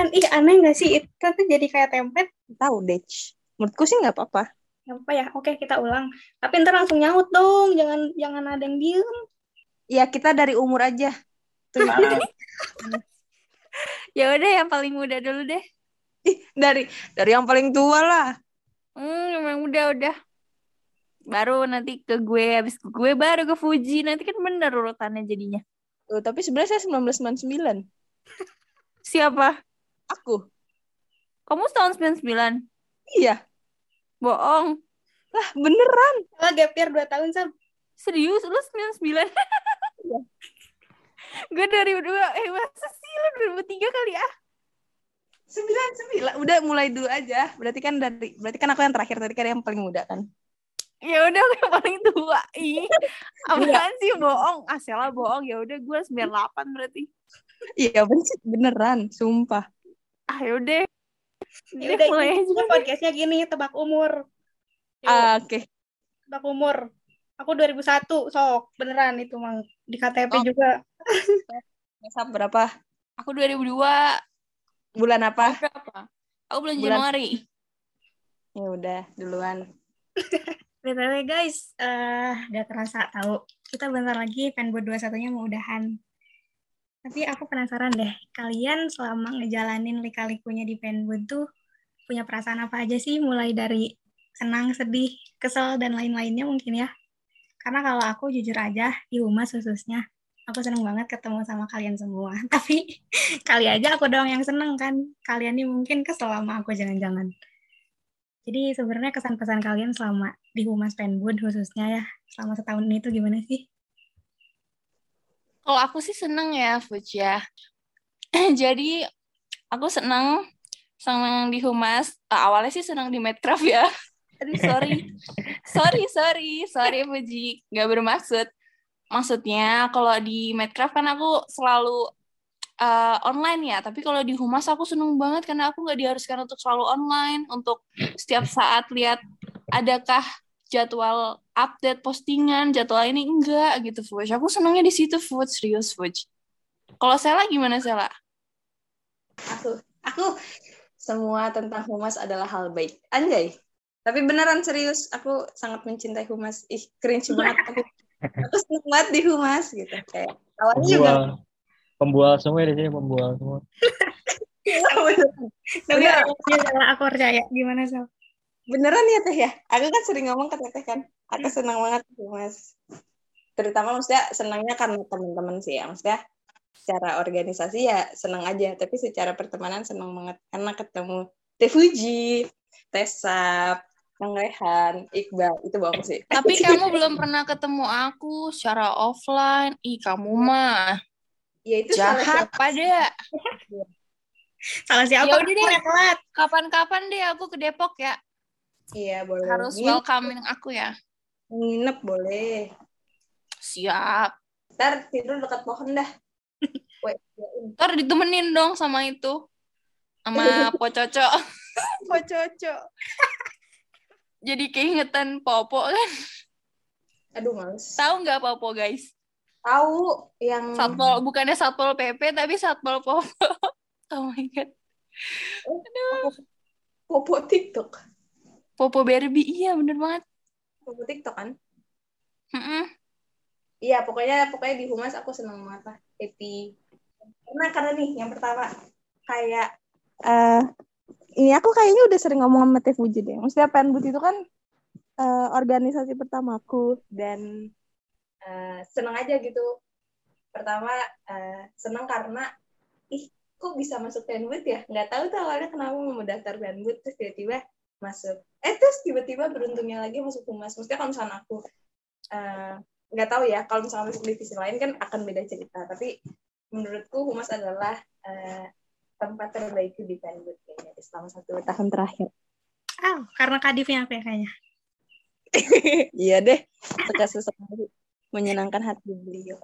kan ih aneh gak sih itu tuh jadi kayak template Tahu deh. Menurutku sih nggak apa-apa. apa ya oke kita ulang tapi ntar langsung nyaut dong jangan jangan ada yang diem Ya kita dari umur aja. Tuh, Ya udah yang paling muda dulu deh. Ih, dari dari yang paling tua lah. Hmm, emang udah udah. Baru nanti ke gue, habis ke gue baru ke Fuji. Nanti kan bener urutannya jadinya. Tuh, tapi sebenarnya saya 1999. Siapa? Aku. Kamu tahun 99? Iya. Bohong. Lah, beneran. Salah gap year 2 tahun Sam Serius? Lu 99? Iya. gue 2002. Eh, masa sih lu 2003 kali ya? Sembilan, sembilan. Udah mulai dulu aja. Berarti kan dari, berarti kan aku yang terakhir. Tadi kan yang paling muda kan. Ya udah gue yang paling tua. Ih, apaan sih bohong? Ah, salah bohong. Ya udah gue 98 berarti. Iya, bener, beneran. Sumpah. Ah, ya udah. ya Udah udah mulai ini aja. podcastnya gini tebak umur Ah, Oke. tebak umur aku 2001 sok beneran itu mang di KTP Oh. juga Besok berapa? Aku 2002. Bulan apa? Berapa? Aku bulan Bulan- Januari. Ya udah, duluan. BTW guys, eh gak kerasa tahu. Kita bentar lagi Fanboy 21-nya mau udahan. Tapi aku penasaran deh, kalian selama ngejalanin lika-likunya di Fanboy tuh punya perasaan apa aja sih? Mulai dari senang, sedih, kesel, dan lain-lainnya mungkin ya. Karena kalau aku jujur aja, di Humas khususnya, aku seneng banget ketemu sama kalian semua. Tapi kali aja aku doang yang seneng kan. Kalian nih mungkin kesel sama aku jangan-jangan. Jadi sebenarnya kesan-pesan kalian selama di Humas Penbud khususnya ya, selama setahun ini tuh gimana sih? Kalau aku sih seneng ya, Fuj ya. Jadi aku seneng seneng di Humas. Ah, awalnya sih seneng di Medcraft ya. Sorry. sorry, sorry. Sorry, Fuji. Gak bermaksud. Maksudnya kalau di Medcraft kan aku selalu eh, online ya. Tapi kalau di Humas aku seneng banget karena aku nggak diharuskan untuk selalu online. Untuk setiap saat lihat adakah jadwal update postingan, jadwal ini enggak gitu, Fuj. Aku senangnya di situ, Fuj. Serius, Fuj. Kalau Sela gimana, Sela? Aku, aku semua tentang humas adalah hal baik. Anjay. Tapi beneran serius, aku sangat mencintai humas. Ih, cringe banget aku. Aku seneng banget di humas gitu. Kayak awalnya juga Pembual. Pembual semua di sini pembual semua. Tapi Bener. ya, salah aku percaya. Gimana Sal? Beneran ya teh ya. Aku kan sering ngomong ke teteh kan. Aku senang banget di humas. Terutama maksudnya senangnya karena teman-teman sih ya. Maksudnya secara organisasi ya senang aja. Tapi secara pertemanan senang banget karena ketemu Teh Fuji, Teh Sap, Kang Rehan, Iqbal. Itu bagus sih. Tapi kamu belum pernah ketemu aku secara offline. Ih, kamu mah Ya itu salah jahat pada. Salah siapa? Ya udah deh. Kapan-kapan deh aku ke Depok ya. Iya boleh. Harus Nginep- welcoming aku ya. Nginep boleh. Siap. Ntar tidur dekat pohon dah. Yain. Ntar ditemenin dong sama itu. Sama Pococo. Pococo. Jadi keingetan Popo kan. Aduh males. Tahu nggak Popo guys? Tahu yang Satpol bukannya Satpol PP tapi Satpol Popo. Oh my god. Popo TikTok. Popo Barbie iya bener banget. Popo TikTok kan? Mm-mm. Iya, pokoknya pokoknya di Humas aku seneng banget lah. Happy. Karena karena nih yang pertama kayak eh ini aku kayaknya udah sering ngomong sama Teh Fuji deh. Maksudnya Penbut itu kan eh, organisasi pertamaku dan eh, seneng aja gitu. Pertama eh, seneng karena ih kok bisa masuk Penbut ya? Nggak tahu tuh awalnya kenapa mau daftar Penbut terus tiba-tiba masuk. Eh terus tiba-tiba beruntungnya lagi masuk Humas. Maksudnya kalau misalnya aku eh, nggak tahu ya kalau misalnya masuk divisi lain kan akan beda cerita tapi menurutku humas adalah eh, tempat terbaik di Penbud kayaknya selama satu tahun terakhir Ah, karena kadifnya aku ya kayaknya. iya deh suka sesekali menyenangkan hati beliau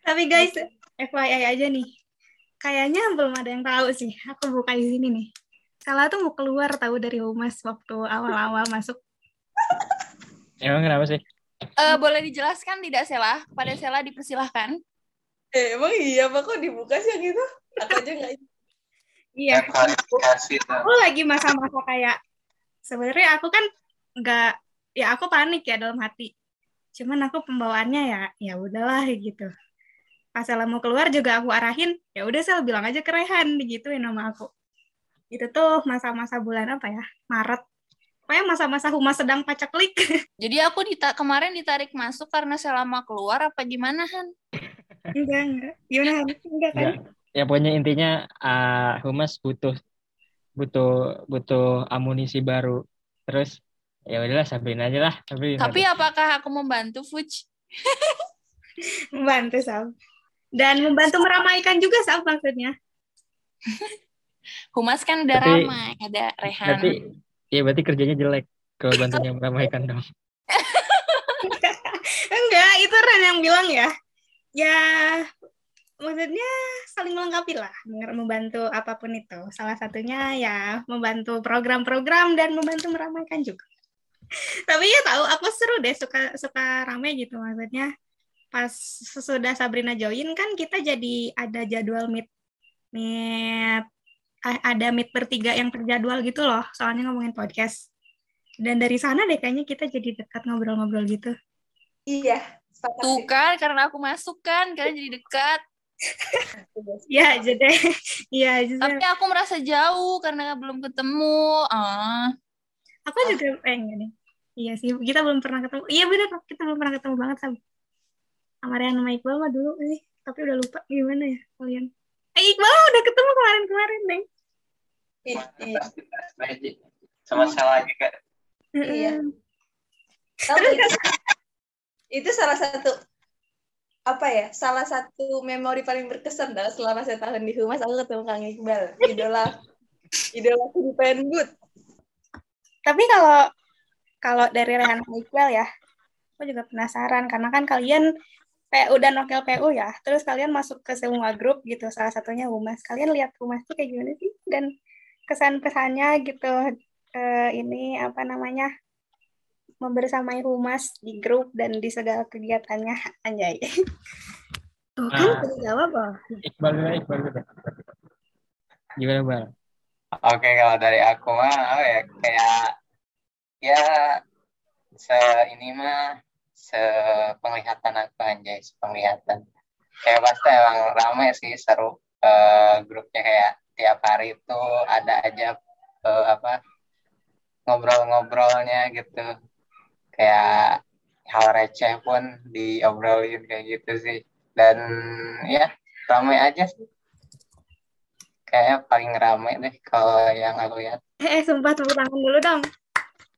Tapi guys, FYI aja nih. Kayaknya belum ada yang tahu sih. Aku buka di sini nih. Salah tuh mau keluar tahu dari humas waktu awal-awal masuk. Emang kenapa sih? Eh, boleh dijelaskan tidak Sela? Pada Sela dipersilahkan. Eh, emang iya apa kok dibuka sih yang itu? Aku aja nggak Iya, Ya, tuh. aku lagi masa-masa kayak sebenarnya aku kan nggak ya aku panik ya dalam hati. Cuman aku pembawaannya ya ya udahlah gitu. Pas Ella mau keluar juga aku arahin, ya udah sel bilang aja ke Rehan digituin nama aku. Itu tuh masa-masa bulan apa ya? Maret. Pokoknya masa-masa humas sedang pacaklik. Jadi aku dita kemarin ditarik masuk karena selama keluar apa gimana Han? enggak, enggak. Gimana? Han? Enggak kan? Ya, ya pokoknya intinya uh, Humas butuh butuh butuh amunisi baru. Terus ya udahlah Sabrina aja lah. Sabrina. Tapi apakah aku membantu Fuj? Membantu, Sal. Dan membantu meramaikan juga, Sal, maksudnya. Humas kan udah Tapi- ramai, ada Rehan. Berarti ya berarti kerjanya jelek kalau bantunya meramaikan dong. Enggak, itu Ren yang bilang ya. Ya, maksudnya saling melengkapi lah, membantu apa pun itu. Salah satunya ya membantu program-program dan membantu meramaikan juga. Tapi ya tahu, aku seru deh suka suka rame gitu maksudnya. Pas sesudah Sabrina join kan kita jadi ada jadwal meet meet a- ada meet bertiga yang terjadwal gitu loh, soalnya ngomongin podcast. Dan dari sana deh kayaknya kita jadi dekat ngobrol-ngobrol gitu. Iya, Tuh kan, karena aku masuk kan, kalian jadi dekat. Ya, jadi iya justru Tapi aku merasa jauh karena belum ketemu. Ah, aku juga pengen nih. Iya sih, kita belum pernah ketemu. Iya benar, kita belum pernah ketemu banget sama sama Rian sama Iqbal mah dulu sih. Tapi udah lupa gimana ya kalian. Eh Iqbal udah ketemu kemarin-kemarin, Neng. Iya. Sama salah juga. Iya. Tahu itu, itu salah satu apa ya? Salah satu memori paling berkesan dah selama saya tahun di Humas aku ketemu Kang Iqbal, idola idola di Penbud. Tapi kalau kalau dari Rehan Iqbal ya, aku juga penasaran karena kan kalian PU dan Nokel PU ya, terus kalian masuk ke semua grup gitu, salah satunya Humas. Kalian lihat Humas tuh kayak gimana sih? Dan kesan-pesannya gitu, eh, ini apa namanya, membersamai Humas di grup dan di segala kegiatannya, anjay. Tuh kan, Ah. udah jawab loh. Iqbal dulu, Iqbal dulu. Gimana, Bal? Oke, kalau dari aku mah apa ya kayak ya se ini mah sepenglihatan aku anjay, sepenglihatan. Kayak pasti emang rame sih seru Eh, grupnya kayak tiap hari itu ada aja eh, apa ngobrol-ngobrolnya gitu. Kayak hal receh pun diobrolin kayak gitu sih. Dan ya ramai aja sih. Kayaknya paling ramai deh kalau yang aku lihat. Eh, eh, sumpah tepuk tangan dulu dong.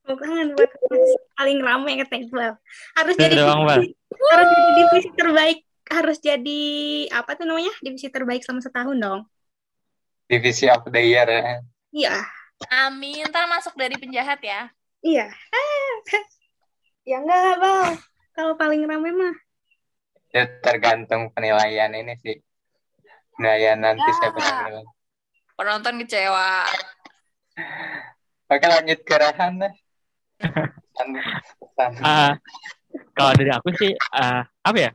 Buat Humas. paling rame kata Iqbal. Harus jadi doang, harus jadi divisi terbaik harus jadi apa tuh namanya divisi terbaik selama setahun dong Divisi of the year ya. iya amin, ntar masuk dari penjahat ya. iya ya enggak bang kalau paling rame mah Ya tergantung penilaian ini sih. Penilaian nanti Ya. siapa yang menilai. Penonton kecewa. Oke lanjut ke Rehan deh. Ah, kalau dari aku sih ah, apa ya?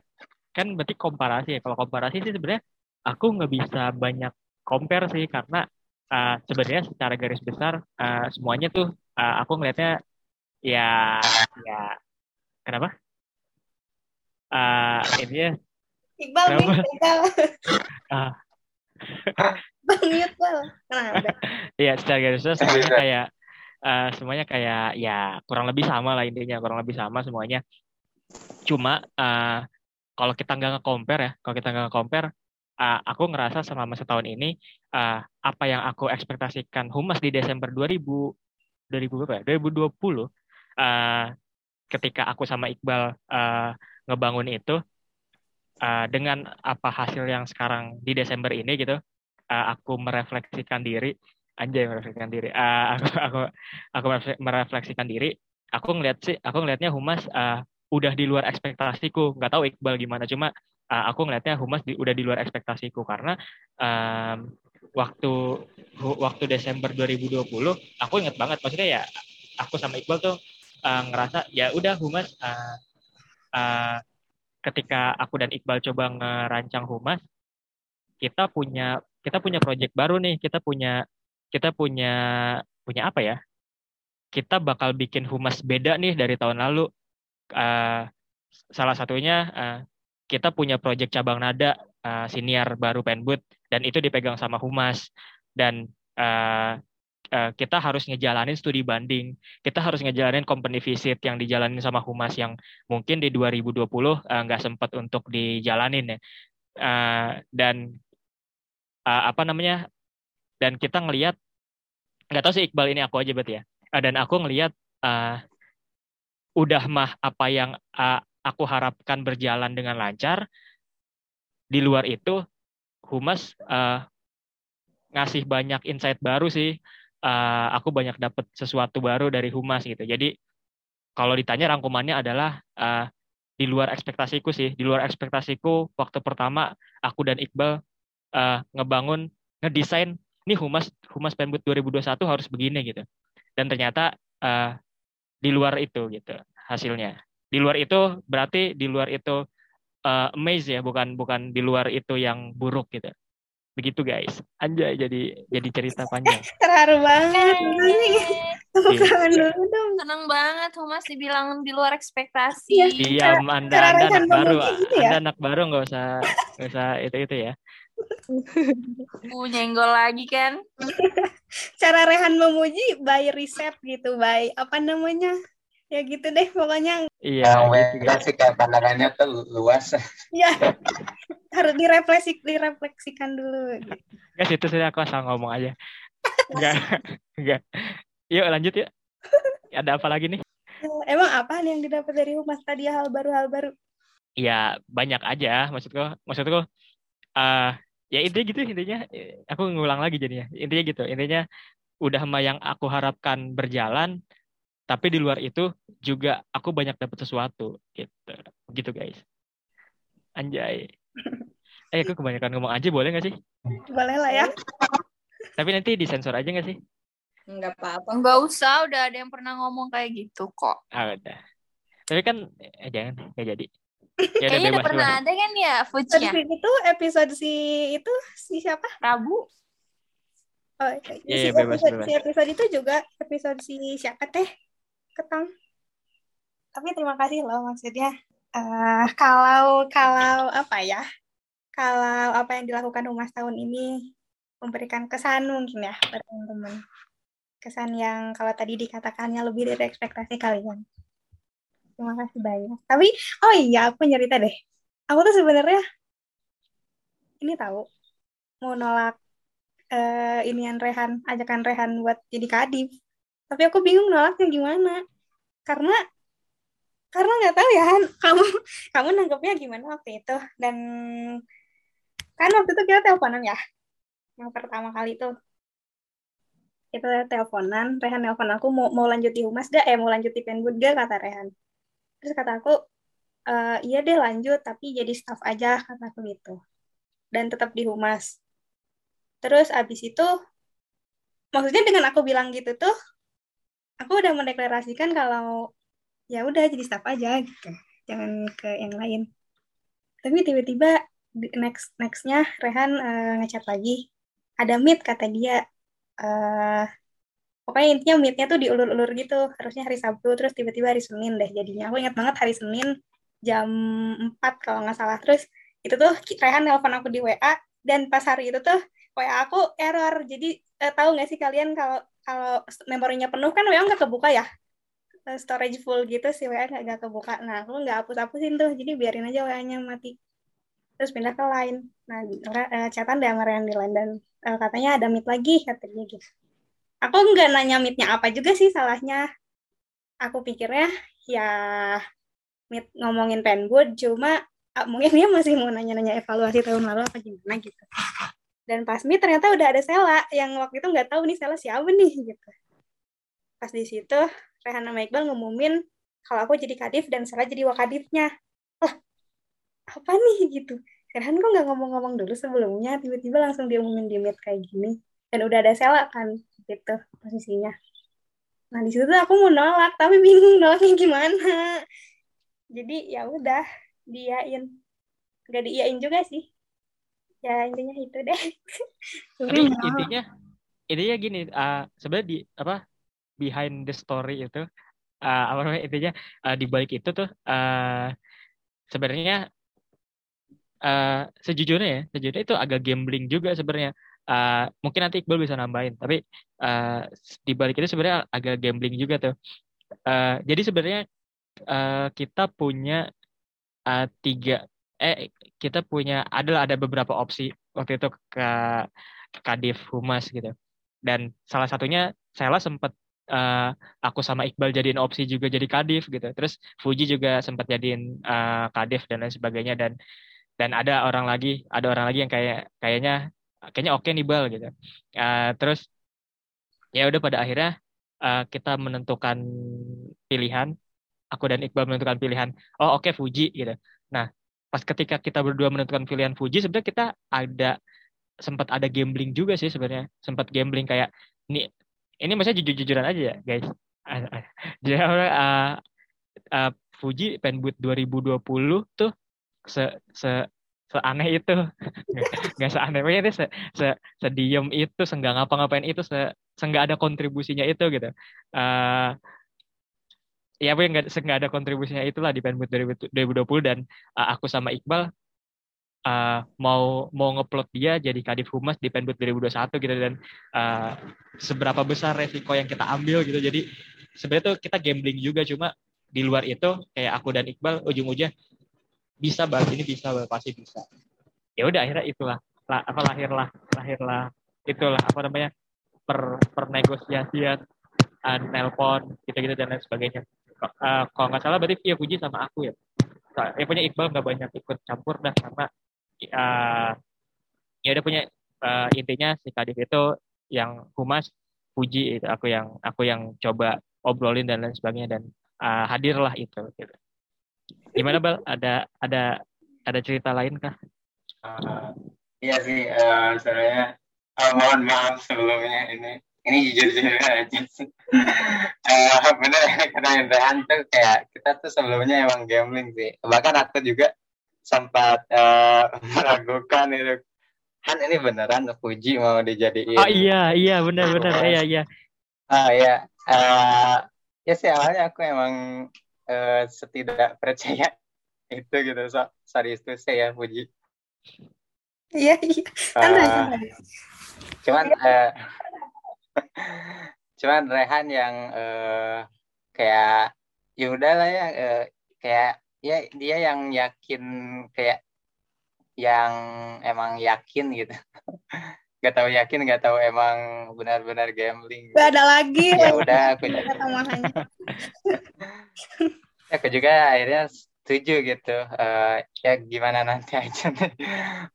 Kan berarti komparasi ya. Kalau komparasi sih sebenarnya aku nggak bisa banyak compare sih karena ah, sebenarnya secara garis besar ah, semuanya tuh ah, aku ngelihatnya ya ya kenapa? Ah, ini ya Iqbal Kenapa? mute Iqbal Ah. Bang mute Bal nah udah ya secara garis besar semuanya kayak eh, semuanya kayak ya kurang lebih sama lah intinya kurang lebih sama semuanya. Cuma eh, kalau kita nggak nge-compare ya kalau kita nggak nge-compare eh, aku ngerasa selama setahun ini eh, apa yang aku ekspektasikan humas di Desember 2000 2000 berapa ya? 2020 eh, ketika aku sama Iqbal eh, ngebangun itu eh, dengan apa hasil yang sekarang di Desember ini gitu eh, aku merefleksikan diri anjay merefleksikan diri. Eh, aku aku aku merefle- merefleksikan diri. Aku ngeliat sih aku ngelihatnya humas eh, udah di luar ekspektasiku. Nggak tahu Iqbal gimana cuma eh, aku ngelihatnya humas di- udah di luar ekspektasiku. Karena em, waktu waktu Desember 2020 aku ingat banget. Maksudnya ya aku sama Iqbal tuh eh, ngerasa ya udah humas eh, eh, ketika aku dan Iqbal coba ngerancang humas, kita punya kita punya project baru nih, kita punya kita punya punya apa ya? Kita bakal bikin humas beda nih dari tahun lalu. Uh, salah satunya uh, kita punya project cabang nada uh, senior baru Penbud dan itu dipegang sama humas dan uh, uh, kita harus ngejalanin studi banding, kita harus ngejalanin company visit yang dijalanin sama humas yang mungkin di 2020 nggak uh, sempat untuk dijalanin ya. Uh, dan uh, apa namanya? Dan kita ngelihat nggak tahu sih Iqbal ini aku aja berarti ya. Uh, dan aku ngelihat uh, udah mah apa yang uh, aku harapkan berjalan dengan lancar. Di luar itu, Humas uh, ngasih banyak insight baru sih. Uh, aku banyak dapat sesuatu baru dari Humas gitu. Jadi kalau ditanya rangkumannya adalah uh, di luar ekspektasiku sih. Di luar ekspektasiku waktu pertama aku dan Iqbal uh, ngebangun, ngedesain ini Humas Humas Penbud 2021 harus begini gitu. Dan ternyata uh, di luar itu gitu hasilnya. Di luar itu berarti di luar itu uh, amaze ya bukan bukan di luar itu yang buruk gitu. Begitu guys. Aja jadi jadi cerita panjang. Terharu banget. Iya. senang banget Thomas dibilang di luar ekspektasi. Iya, iya anda anda anak baru gitu ya? anda anak baru nggak usah nggak usah itu itu ya uh, nyenggol lagi kan? Cara Rehan memuji by riset gitu by apa namanya? Ya gitu deh pokoknya. Iya yang beda sih kayak pandangannya tuh luas. Ya harus direfleksi direfleksikan dulu. Gitu. Gak situ sih aku asal ngomong aja. Enggak enggak yuk lanjut ya ada apa lagi nih? Emang apa nih yang didapat dari humas tadi hal baru hal baru? Ya banyak aja maksudku maksudku uh, ya intinya gitu intinya aku ngulang lagi jadinya intinya gitu intinya udah sama yang aku harapkan berjalan tapi di luar itu juga aku banyak dapat sesuatu gitu gitu guys anjay eh aku kebanyakan ngomong aja boleh gak sih boleh lah ya tapi nanti disensor aja gak sih Enggak apa-apa. Enggak usah, udah ada yang pernah ngomong kayak gitu kok. Ah, udah. Tapi kan eh, jangan, nggak jadi. Ya Kayaknya udah pernah ada kan ya, Fuji ya? Itu episode si itu si siapa? Rabu. Oh, iya, yeah, bebas, episode, bebas. Si episode itu juga episode si siapa teh? ketang tapi terima kasih loh maksudnya uh, kalau kalau apa ya kalau apa yang dilakukan humas tahun ini memberikan kesan mungkin ya teman-teman kesan yang kalau tadi dikatakannya lebih dari ekspektasi kalian terima kasih banyak. Tapi oh iya aku nyerita deh. Aku tuh sebenarnya ini tahu mau nolak uh, inian Rehan ajakan Rehan buat jadi kadif tapi aku bingung nolaknya gimana. Karena karena nggak tahu ya kamu kamu nanggapnya gimana waktu itu? Dan kan waktu itu kita teleponan ya yang pertama kali itu kita teleponan Rehan telepon aku mau mau lanjut di humas gak eh mau lanjut di penbud gak kata Rehan terus kata aku e, iya deh lanjut tapi jadi staff aja kata aku gitu. Dan tetap di humas. Terus abis itu maksudnya dengan aku bilang gitu tuh aku udah mendeklarasikan kalau ya udah jadi staff aja gitu. Jangan ke yang lain. Tapi tiba-tiba next nextnya Rehan uh, ngechat lagi. Ada meet kata dia. Uh, pokoknya intinya meetnya tuh diulur-ulur gitu. Harusnya hari Sabtu terus tiba-tiba hari Senin deh jadinya. Aku ingat banget hari Senin jam 4 kalau nggak salah. Terus itu tuh Rehan nelfon aku di WA dan pas hari itu tuh WA aku error. Jadi uh, tahu nggak sih kalian kalau kalau memorinya penuh kan WA nggak kebuka ya? Eh, storage full gitu sih WA nggak kebuka. Nah aku nggak hapus hapusin tuh. Jadi biarin aja WA-nya mati. Terus pindah ke lain nah uh, catatan sama Ryan di London uh, katanya ada meet lagi katanya gitu aku nggak nanya meetnya apa juga sih salahnya. Aku pikirnya ya meet ngomongin penboard cuma uh, mungkin dia masih mau nanya-nanya evaluasi tahun lalu apa gimana gitu. Dan pas meet ternyata udah ada Sela yang waktu itu nggak tahu nih Sela siapa nih gitu. Pas di situ Rehan sama Iqbal ngumumin kalau aku jadi kadif dan Sela jadi wakadifnya. Lah apa nih gitu. Rehan kok nggak ngomong-ngomong dulu sebelumnya tiba-tiba langsung diumumin di meet kayak gini. Dan udah ada Sela kan gitu posisinya. Nah di situ aku mau nolak tapi bingung nolaknya gimana. Jadi ya udah diain. Nggak diiyain juga sih. Ya intinya itu deh. Tapi intinya intinya gini, uh, sebenarnya di apa behind the story itu uh, apa namanya intinya uh, di balik itu tuh uh, sebenarnya uh, sejujurnya ya sejujurnya itu agak gambling juga sebenarnya uh, mungkin nanti Iqbal bisa nambahin tapi uh, di balik itu sebenarnya agak gambling juga tuh. Uh, jadi sebenarnya uh, kita punya uh, tiga eh kita punya adalah ada beberapa opsi waktu itu ke Kadif Humas gitu. Dan salah satunya saya sempat uh, aku sama Iqbal jadiin opsi juga jadi Kadif gitu. Terus Fuji juga sempat jadiin uh, Kadif dan lain sebagainya. Dan dan ada orang lagi ada orang lagi yang kayak kayaknya kayaknya oke nih bal gitu. Uh, terus ya udah pada akhirnya uh, kita menentukan pilihan. Aku dan Iqbal menentukan pilihan. Oh oke okay, Fuji gitu. Nah pas ketika kita berdua menentukan pilihan Fuji sebenarnya kita ada sempat ada gambling juga sih sebenarnya. Sempat gambling kayak ini ini maksudnya jujur-jujuran aja ya guys. Jadi uh, uh, Fuji Penboot 2020 tuh se se seaneh itu. Nggak seaneh itu se, se sediem itu seenggak ngapa-ngapain itu se seenggak ada kontribusinya itu gitu. Uh, ya bu nggak nggak ada kontribusinya itulah di Penbut 2020 dan uh, aku sama Iqbal uh, mau mau ngeplot dia jadi kadif humas di Penbut 2021 gitu dan uh, seberapa besar resiko yang kita ambil gitu. Jadi sebenarnya tuh kita gambling juga cuma di luar itu kayak aku dan Iqbal ujung-ujungnya bisa bal ini bisa bal pasti bisa. Ya udah akhirnya itulah. Lah, apa lahirlah lahirlah itulah apa namanya per pernegosiasian uh, nelpon gitu-gitu dan lain sebagainya. Uh, kalau nggak salah berarti via Puji sama aku ya? Ya punya Iqbal nggak banyak ikut campur dah sama uh, ya udah punya uh, intinya si Kadif itu yang humas Puji itu aku yang aku yang coba obrolin dan lain sebagainya dan uh, hadirlah itu gitu. Gimana Bal? Ada ada ada cerita lain kah? Uh, iya sih, uh, saya uh, mohon maaf sebelumnya ini ini jujur jujur aja sih. uh, bener karena Rehan tuh kayak kita tuh sebelumnya emang gambling sih. Bahkan aku juga sempat uh, meragukan itu kan ini beneran Fuji mau dijadiin. Oh iya iya benar benar iya iya. Oh iya. Uh, ya sih awalnya aku emang uh, setidak percaya itu gitu. So, sorry itu saya Puji. Iya iya. Uh, cuman uh, cuman Rehan yang uh, kayak ya udahlah ya uh, kayak ya dia yang yakin kayak yang emang yakin gitu gak tahu yakin gak tahu emang benar-benar gambling. Gak ada lagi. Ya udah aku juga. aku juga akhirnya setuju gitu. Uh, ya gimana nanti aja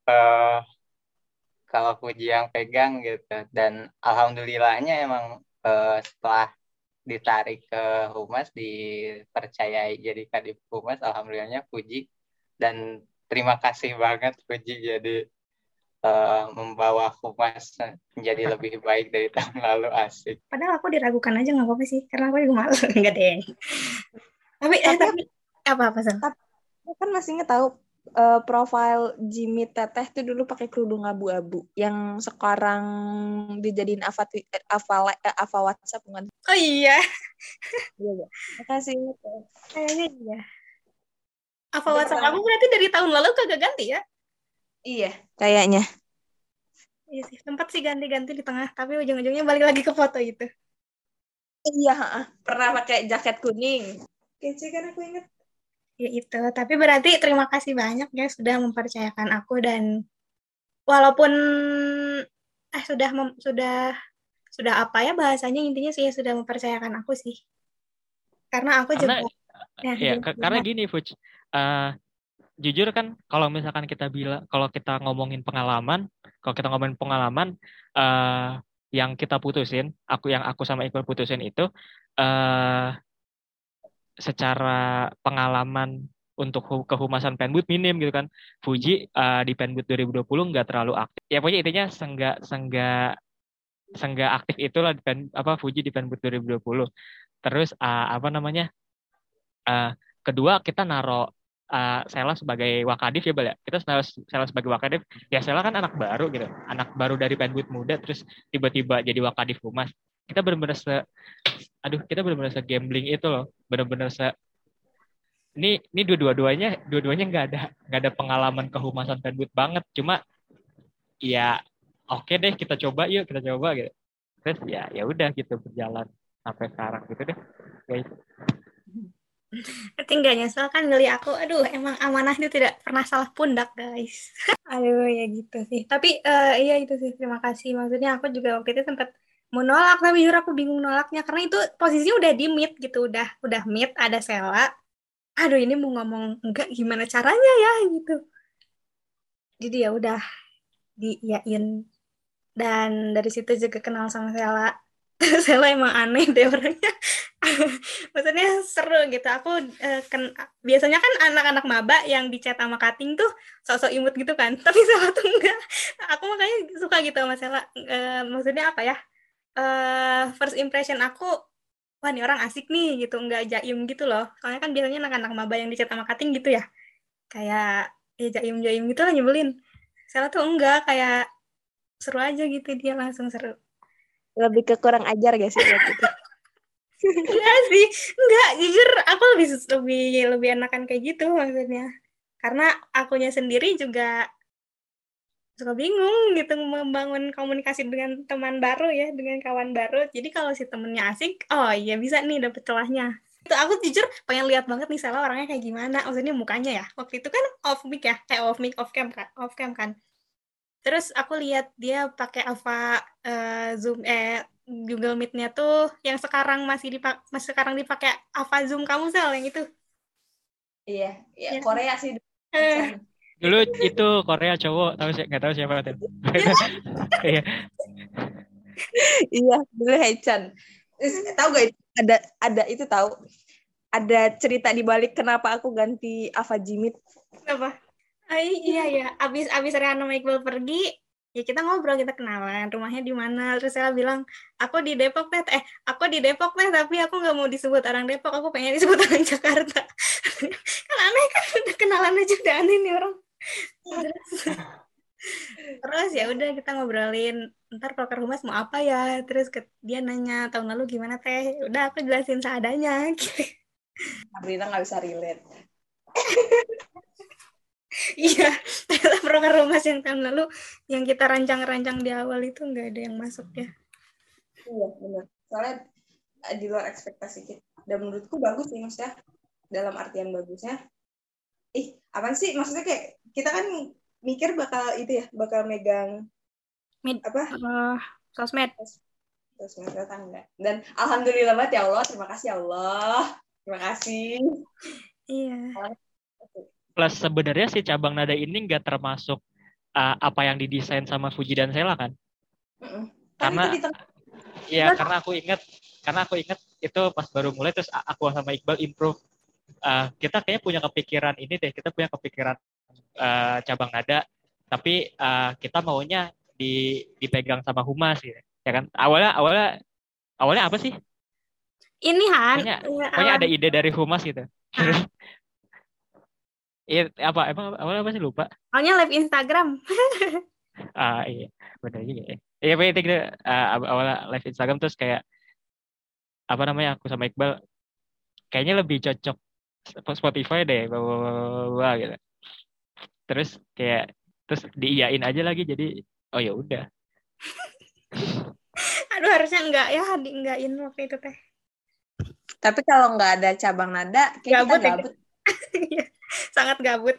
uh, kalau puji yang pegang gitu. Dan alhamdulillahnya emang uh, setelah ditarik ke humas dipercayai jadi kadip humas alhamdulillahnya puji. Dan terima kasih banget puji jadi uh, membawa humas menjadi lebih baik dari tahun lalu asik. Padahal aku diragukan aja nggak apa-apa sih, karena aku juga malu nggak deh. tapi, eh, tapi apa apa sih? Kan masih inget tahu uh, profile Jimmy Teteh tuh dulu pakai kerudung abu-abu yang sekarang dijadiin Ava Ava, Ava WhatsApp bukan? Oh iya. Iya, iya. Makasih. Kayaknya iya. Ava WhatsApp aku berarti dari tahun lalu kagak ganti ya? Iya, kayaknya. Iya sih, sempat sih ganti-ganti di tengah, tapi ujung-ujungnya balik lagi ke foto itu. Iya, pernah pakai jaket kuning. Kece kan aku inget. Ya itu, tapi berarti terima kasih banyak ya sudah mempercayakan aku dan walaupun eh sudah mem, sudah sudah apa ya bahasanya intinya sih ya sudah mempercayakan aku sih. Karena aku karena, juga ya, ya karena gini Fuj, uh, jujur kan kalau misalkan kita bilang kalau kita ngomongin pengalaman kalau kita ngomongin pengalaman uh, yang kita putusin aku yang aku sama Iqbal putusin itu uh, secara pengalaman untuk kehumasan Penbut minim gitu kan. Fuji uh, di Penbut 2020 nggak terlalu aktif. Ya pokoknya intinya senggak senggak senggak aktif itulah di pen, apa Fuji di Penbut 2020 terus uh, apa namanya uh, kedua kita naro uh, Sela sebagai Wakadif ya Bal ya. Kita Sela, sebagai Wakadif, ya Sela kan anak baru gitu. Anak baru dari Penbut muda terus tiba-tiba jadi Wakadif Humas. Kita benar-benar se aduh, kita benar-benar se gambling itu loh. Benar-benar se ini ini dua-duanya dua-duanya nggak ada nggak ada pengalaman kehumasan Penbut banget. Cuma ya oke okay deh kita coba yuk kita coba gitu. Terus ya ya udah gitu berjalan sampai sekarang gitu deh. Guys. Tapi nggak nyesel kan ngeli aku, aduh emang amanah itu tidak pernah salah pundak guys. aduh ya gitu sih. Tapi uh, iya itu sih terima kasih. Maksudnya aku juga waktu itu sempat mau nolak tapi jujur aku bingung nolaknya karena itu posisinya udah di mid gitu, udah udah mid ada Sela. Aduh ini mau ngomong enggak gimana caranya ya gitu. Jadi ya udah diiyain dan dari situ juga kenal sama Sela. Sela emang aneh deh orangnya. Maksudnya seru gitu. Aku uh, ken biasanya kan anak-anak maba yang dicat sama cutting tuh sosok imut gitu kan. Tapi Sela tuh enggak. Aku makanya suka gitu sama Sela. Uh, maksudnya apa ya? Uh, first impression aku wah ini orang asik nih gitu. Enggak jaim gitu loh. Soalnya kan biasanya anak-anak maba yang dicat sama cutting gitu ya. Kayak ya jaim jaim gitu lah nyebelin. Sela tuh enggak. Kayak seru aja gitu. Dia langsung seru lebih ke kurang ajar gak sih gitu Enggak sih, enggak jujur aku lebih lebih lebih enakan kayak gitu maksudnya. Karena akunya sendiri juga suka bingung gitu membangun komunikasi dengan teman baru ya, dengan kawan baru. Jadi kalau si temennya asik, oh iya bisa nih dapet celahnya. Itu aku jujur pengen lihat banget nih salah orangnya kayak gimana, maksudnya mukanya ya. Waktu itu kan off mic ya, kayak off mic, off cam kan, off cam kan. Terus aku lihat dia pakai Alpha uh, Zoom eh Google Meet-nya tuh yang sekarang masih dipak masih sekarang dipakai Ava Zoom kamu sel yang itu. Iya, iya ya. Korea sih. Eh. Dulu itu Korea cowok, tahu sih nggak tahu siapa tuh. Iya. iya, dulu Haechan. Tahu gak ada ada itu tahu ada cerita di balik kenapa aku ganti Ava Jimit. Kenapa? Ay, iya ya, abis abis Rihanna Iqbal pergi, ya kita ngobrol kita kenalan rumahnya di mana. Terus saya bilang aku di Depok teh. Eh aku di Depok teh tapi aku nggak mau disebut orang Depok. Aku pengen disebut orang Jakarta. Kan aneh kan udah kenalan aja udah aneh nih orang. Terus, ya udah kita ngobrolin ntar proker humas mau apa ya? Terus ke, dia nanya tahun lalu gimana teh? Udah aku jelasin seadanya gitu. Sabrina nggak bisa relate iya ternyata program rumah yang tahun lalu yang kita rancang-rancang di awal itu nggak ada yang masuk ya. Iya benar. Soalnya eh, di luar ekspektasi kita dan menurutku bagus sih maksudnya dalam artian bagusnya. Ih apa sih? Maksudnya kayak kita kan mikir bakal itu ya bakal megang Mid, apa? uh, sosmed. Sosmed ternyata enggak dan alhamdulillah banget ya Allah. Terima kasih ya Allah. Terima kasih. Iya plus sebenarnya si cabang nada ini nggak termasuk uh, apa yang didesain sama Fuji dan Sela kan? Mm-hmm. Karena ya karena aku ingat karena aku ingat itu pas baru mulai terus aku sama Iqbal improve. Uh, kita kayaknya punya kepikiran ini deh kita punya kepikiran uh, cabang nada. Tapi uh, kita maunya di dipegang sama humas gitu ya kan? Awalnya awalnya awalnya apa sih? Ini Han pokoknya, pokoknya ada ide dari humas gitu Iya, apa emang awalnya apa sih lupa? Awalnya live Instagram. ah iya, benar juga ya. Iya, penting gitu. Uh, awalnya live Instagram terus kayak apa namanya aku sama Iqbal kayaknya lebih cocok Spotify deh, bawa gitu. Terus kayak terus diiyain aja lagi jadi oh ya udah. Aduh harusnya enggak ya di enggakin waktu itu teh. Tapi kalau enggak ada cabang nada, kayak gabut, kita gabut. Ya. sangat gabut.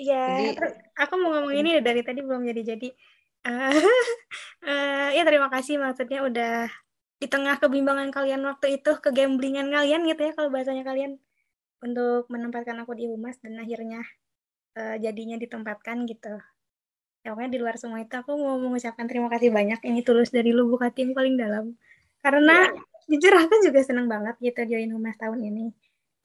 Iya, aku mau ngomong ini dari tadi belum jadi-jadi. Uh, uh, ya terima kasih maksudnya udah di tengah kebimbangan kalian waktu itu, kegamblingan kalian gitu ya kalau bahasanya kalian untuk menempatkan aku di humas dan akhirnya uh, jadinya ditempatkan gitu. Ya pokoknya di luar semua itu aku mau mengucapkan terima kasih banyak ini tulus dari lubuk hati yang paling dalam. Karena yeah. jujur aku juga seneng banget gitu join humas tahun ini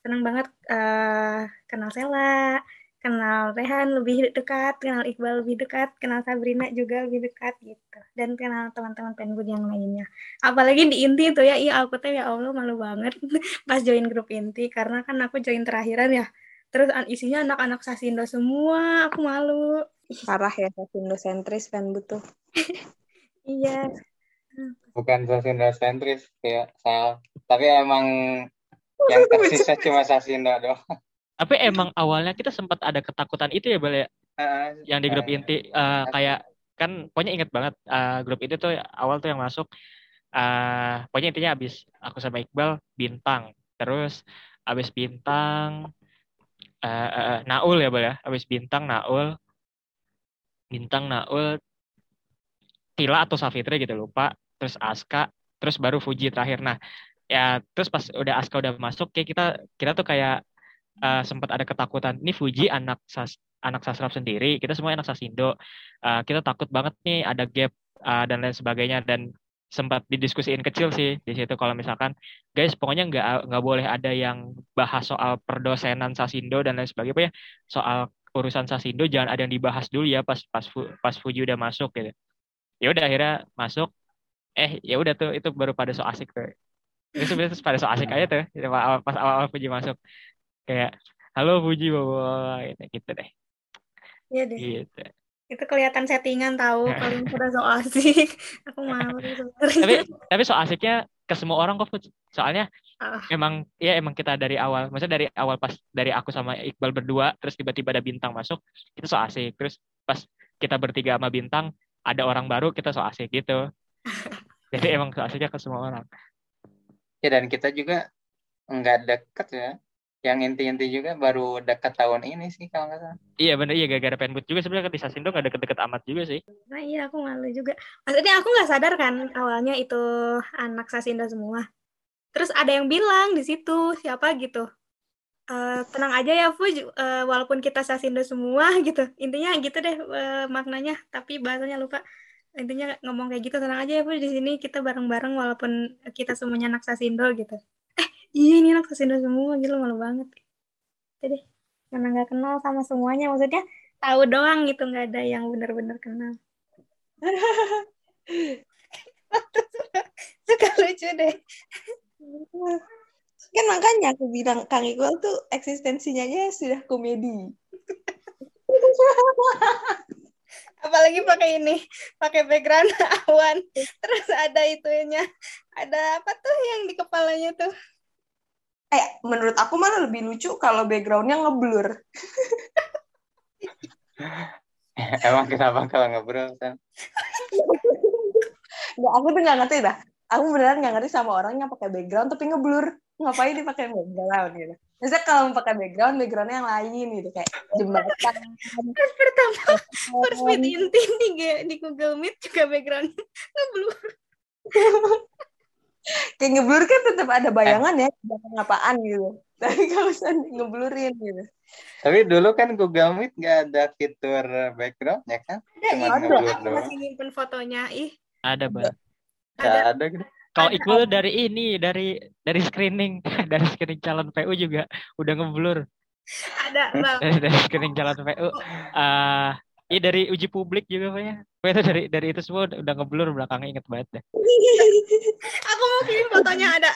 senang banget uh, kenal Sela, kenal Rehan lebih dekat, kenal Iqbal lebih dekat, kenal Sabrina juga lebih dekat gitu, dan kenal teman-teman penbud yang lainnya. Apalagi di inti itu ya, iya aku tuh ya Allah malu banget pas join grup inti karena kan aku join terakhiran ya. Terus isinya anak-anak Sasindo semua, aku malu. Parah ya sentris kan butuh. Iya. bukan Sasindo sentris kayak saya tapi emang yang tersisa cuma Sasindo doang Tapi emang awalnya kita sempat ada ketakutan itu ya, Bel ya? Heeh, Yang di grup kayak- inti eh, kayak kan pokoknya inget banget eh, grup itu tuh awal tuh yang masuk eh pokoknya intinya abis aku sama Iqbal bintang terus abis bintang eh eh, eh, Naul ya Bel ya? Abis bintang Naul bintang Naul Tila atau Safitri gitu lupa terus Aska terus baru Fuji terakhir. Nah ya terus pas udah Aska udah masuk kayak kita kita tuh kayak eh, sempat ada ketakutan ini Fuji anak sas anak sastra sendiri kita semua anak sasindo. Eh, kita takut banget nih ada gap eh, dan lain sebagainya. Dan sempat didiskusiin kecil sih di situ kalau misalkan guys pokoknya nggak nggak boleh ada yang bahas soal perdosenan sasindo dan lain sebagainya. Soal urusan sasindo jangan ada yang dibahas dulu ya pas pas pas Fuji udah masuk gitu. Ya udah akhirnya masuk. Eh ya udah tuh itu baru pada so asik tuh itu sebenarnya terus pada so asik aja tuh gitu, pas awal-awal Fuji masuk kayak halo Fuji bawa gitu deh Iya deh. gitu Itu kelihatan settingan tahu kalian pada so asik. Aku malu sebenarnya. tapi tapi so asiknya ke semua orang kok soalnya Ah. emang ya emang kita dari awal maksudnya dari awal pas dari aku sama Iqbal berdua terus tiba-tiba ada bintang masuk itu so asik terus pas kita bertiga sama bintang ada orang baru kita so asik gitu jadi emang so asiknya ke semua orang ya dan kita juga nggak deket ya yang inti-inti juga baru dekat tahun ini sih kalau nggak salah iya bener iya gara-gara penbut juga sebenarnya ke Sasindo nggak deket-deket amat juga sih Nah iya aku malu juga. Maksudnya aku nggak sadar kan awalnya itu anak Sasinda semua. Terus ada yang bilang di situ siapa gitu. "Eh, tenang aja ya Fuj, eh, walaupun kita Sasinda semua gitu. Intinya gitu deh eh, maknanya. Tapi bahasanya lupa. Intinya ngomong kayak gitu tenang aja ya Fuj di sini kita bareng-bareng walaupun kita semuanya anak Sasindo gitu. Eh iya ini anak Sasindo semua gitu malu banget. Jadi karena nggak kenal sama semuanya maksudnya tahu doang gitu nggak ada yang benar-benar kenal. Suka lucu deh. Kan makanya aku bilang Kang Iqbal tuh eksistensinya aja sudah komedi. Apalagi pakai ini, pakai background awan. Terus ada itunya. Ada apa tuh yang di kepalanya tuh? Eh, menurut aku malah lebih lucu kalau backgroundnya ngeblur. emang kenapa kalau ngobrol kan Nggak, aku tuh nggak ngerti dah. Aku beneran nggak ngerti sama orang yang pakai background tapi ngeblur. Ngapain dipakai background gitu. Misalnya kalau mau pakai background, backgroundnya yang lain gitu. Kayak jembatan. Terus pertama, first meet inti di, di Google Meet juga backgroundnya ngeblur. Kayak ngeblur kan tetap ada bayangan ya. Belakang apaan gitu. Tapi kalau misalnya ngeblurin gitu. tapi dulu kan Google Meet nggak ada fitur background ya kan Ada, Cuma ngeblur aku masih nyimpen fotonya. Ih, ada bang nggak ada gitu kalau. Iqbal dari ini dari dari screening dari screening calon PU juga udah ngeblur ada bang. dari, dari screening calon PU ah Iya dari uji publik juga Pak ya. Pokoknya itu dari dari itu semua udah, ngeblur belakangnya inget banget deh. Aku mau kirim fotonya ada.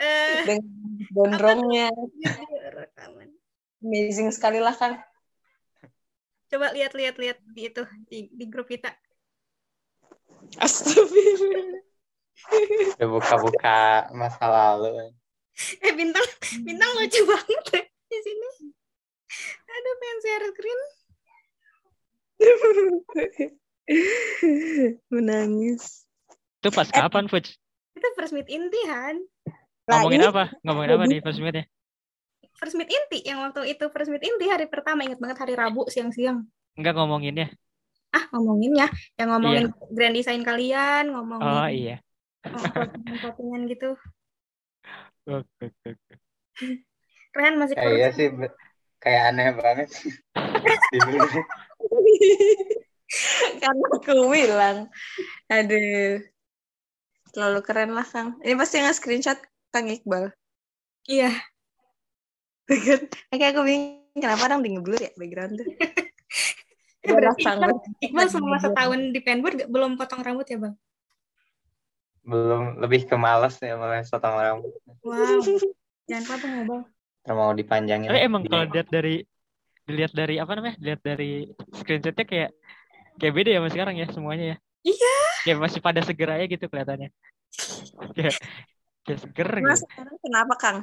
Eh, Dengan gondrongnya. di rekaman. Amazing sekali lah kan. Coba lihat-lihat lihat di itu di, di grup kita. Astagfirullah. Udah buka-buka masa lalu Eh bintang bintang lucu banget deh di sini. Aduh pengen share screen. Menangis. Itu pas kapan, Fuj? Itu first meet inti kan? Ngomongin apa? Ngomongin apa di first meet ya? First meet inti yang waktu itu first meet inti hari pertama inget banget hari Rabu siang-siang. Enggak ngomonginnya. Ah ngomongin ya, yang ngomongin grand design kalian, ngomongin Oh iya. Postingan gitu. Oke, oke, oke. Keren masih kayak iya sih kayak aneh banget. Karena aku bilang. Aduh. Terlalu keren lah, Kang. Ini pasti nge screenshot Kang Iqbal. Iya. Kayak aku bingung, kenapa orang di ngeblur ya background tuh. Berarti Iqbal, Iqbal selama setahun di gak- belum potong rambut ya bang? Belum lebih ke males ya mulai potong rambut Wow. Jangan potong ya bang. Terus mau dipanjangin. Tapi emang kalau dilihat dari dilihat dari apa namanya? Dilihat dari screenshotnya kayak kayak beda ya sama sekarang ya semuanya ya. Iya. Kayak masih pada seger aja gitu kelihatannya. kayak kayak seger Nah, gitu. sekarang kenapa, Kang?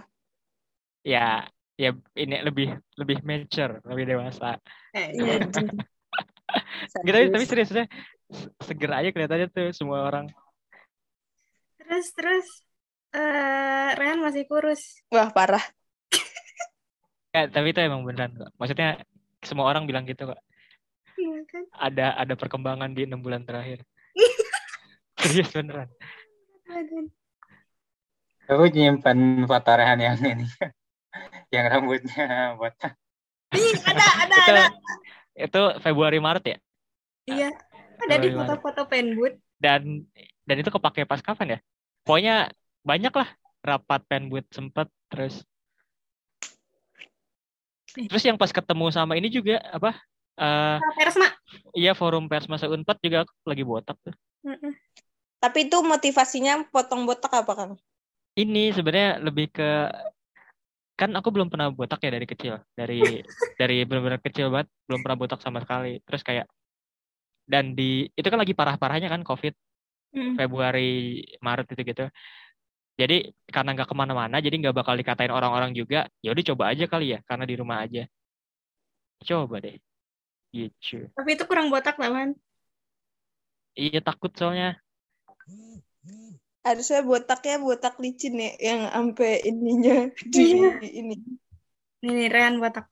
Ya ya ini lebih lebih mature, lebih dewasa. Eh, iya. Gitu tapi, tapi seriusnya se- seger aja kelihatannya tuh semua orang. Terus terus eh Rehan masih kurus. Wah, parah. Ya, tapi itu emang beneran kok. Maksudnya semua orang bilang gitu kok. Iya kan? Ada ada perkembangan di enam bulan terakhir. Serius beneran. Aduh. Aku nyimpan foto Rehan yang ini. yang rambutnya botak. Ih, ada ada itu ada. itu Februari Maret ya. Iya. Ada di foto-foto penbut. Dan dan itu kepake pas kapan ya? Pokoknya banyak lah rapat penbut sempet terus terus yang pas ketemu sama ini juga apa eh Persma. iya forum pers masa unpad juga aku lagi botak tuh Mm-mm. Tapi itu motivasinya potong botak apa, Kang? ini sebenarnya lebih ke kan aku belum pernah botak ya dari kecil dari dari benar-benar kecil banget belum pernah botak sama sekali terus kayak dan di itu kan lagi parah-parahnya kan covid Mm. Februari Maret itu gitu jadi karena nggak ke mana-mana jadi nggak bakal dikatain orang-orang juga ya udah coba aja kali ya karena di rumah aja coba deh gitu Tapi itu kurang botak lah, Man. iya takut soalnya Harusnya botaknya botak licin ya, yang sampai ininya di Iya. ini. Nih Rehan botak.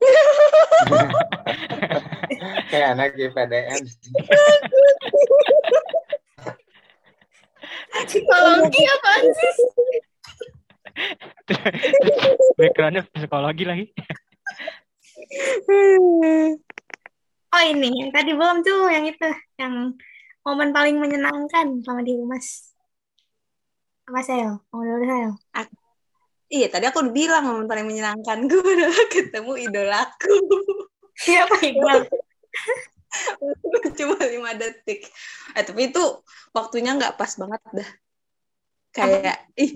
Kayak anak IPDN. Psikologi apaan sih? backgroundnya psikologi lagi Oh ini, yang tadi belum tuh, yang itu, yang momen paling menyenangkan sama di Humas. Apa Sel? Mau dulu Sel? Iya, tadi aku udah bilang momen paling menyenangkan gue adalah ketemu idolaku. Siapa Iqbal? Cuma lima detik. Eh, tapi itu waktunya nggak pas banget dah. Kayak, ih,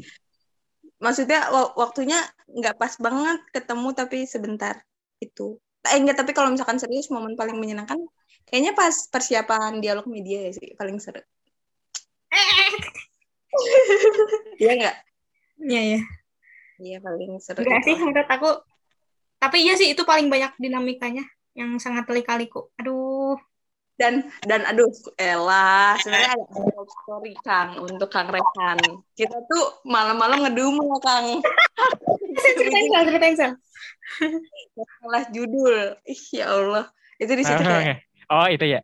maksudnya wa- waktunya nggak pas banget ketemu tapi sebentar itu. Eh, enggak, tapi kalau misalkan serius momen paling menyenangkan, kayaknya pas persiapan dialog media ya sih, paling seru. Iya nggak? Iya, iya. Iya, paling seru. Enggak itu. sih, menurut aku. Tapi iya sih, itu paling banyak dinamikanya. Yang sangat lika-liku. Aduh. dan dan aduh Ella sebenarnya ada story Kang untuk Kang Rehan kita tuh malam-malam ngedumel Kang Ceritain Sel, ceritain Sel. salah judul ih ya Allah itu di situ kayak oh itu ya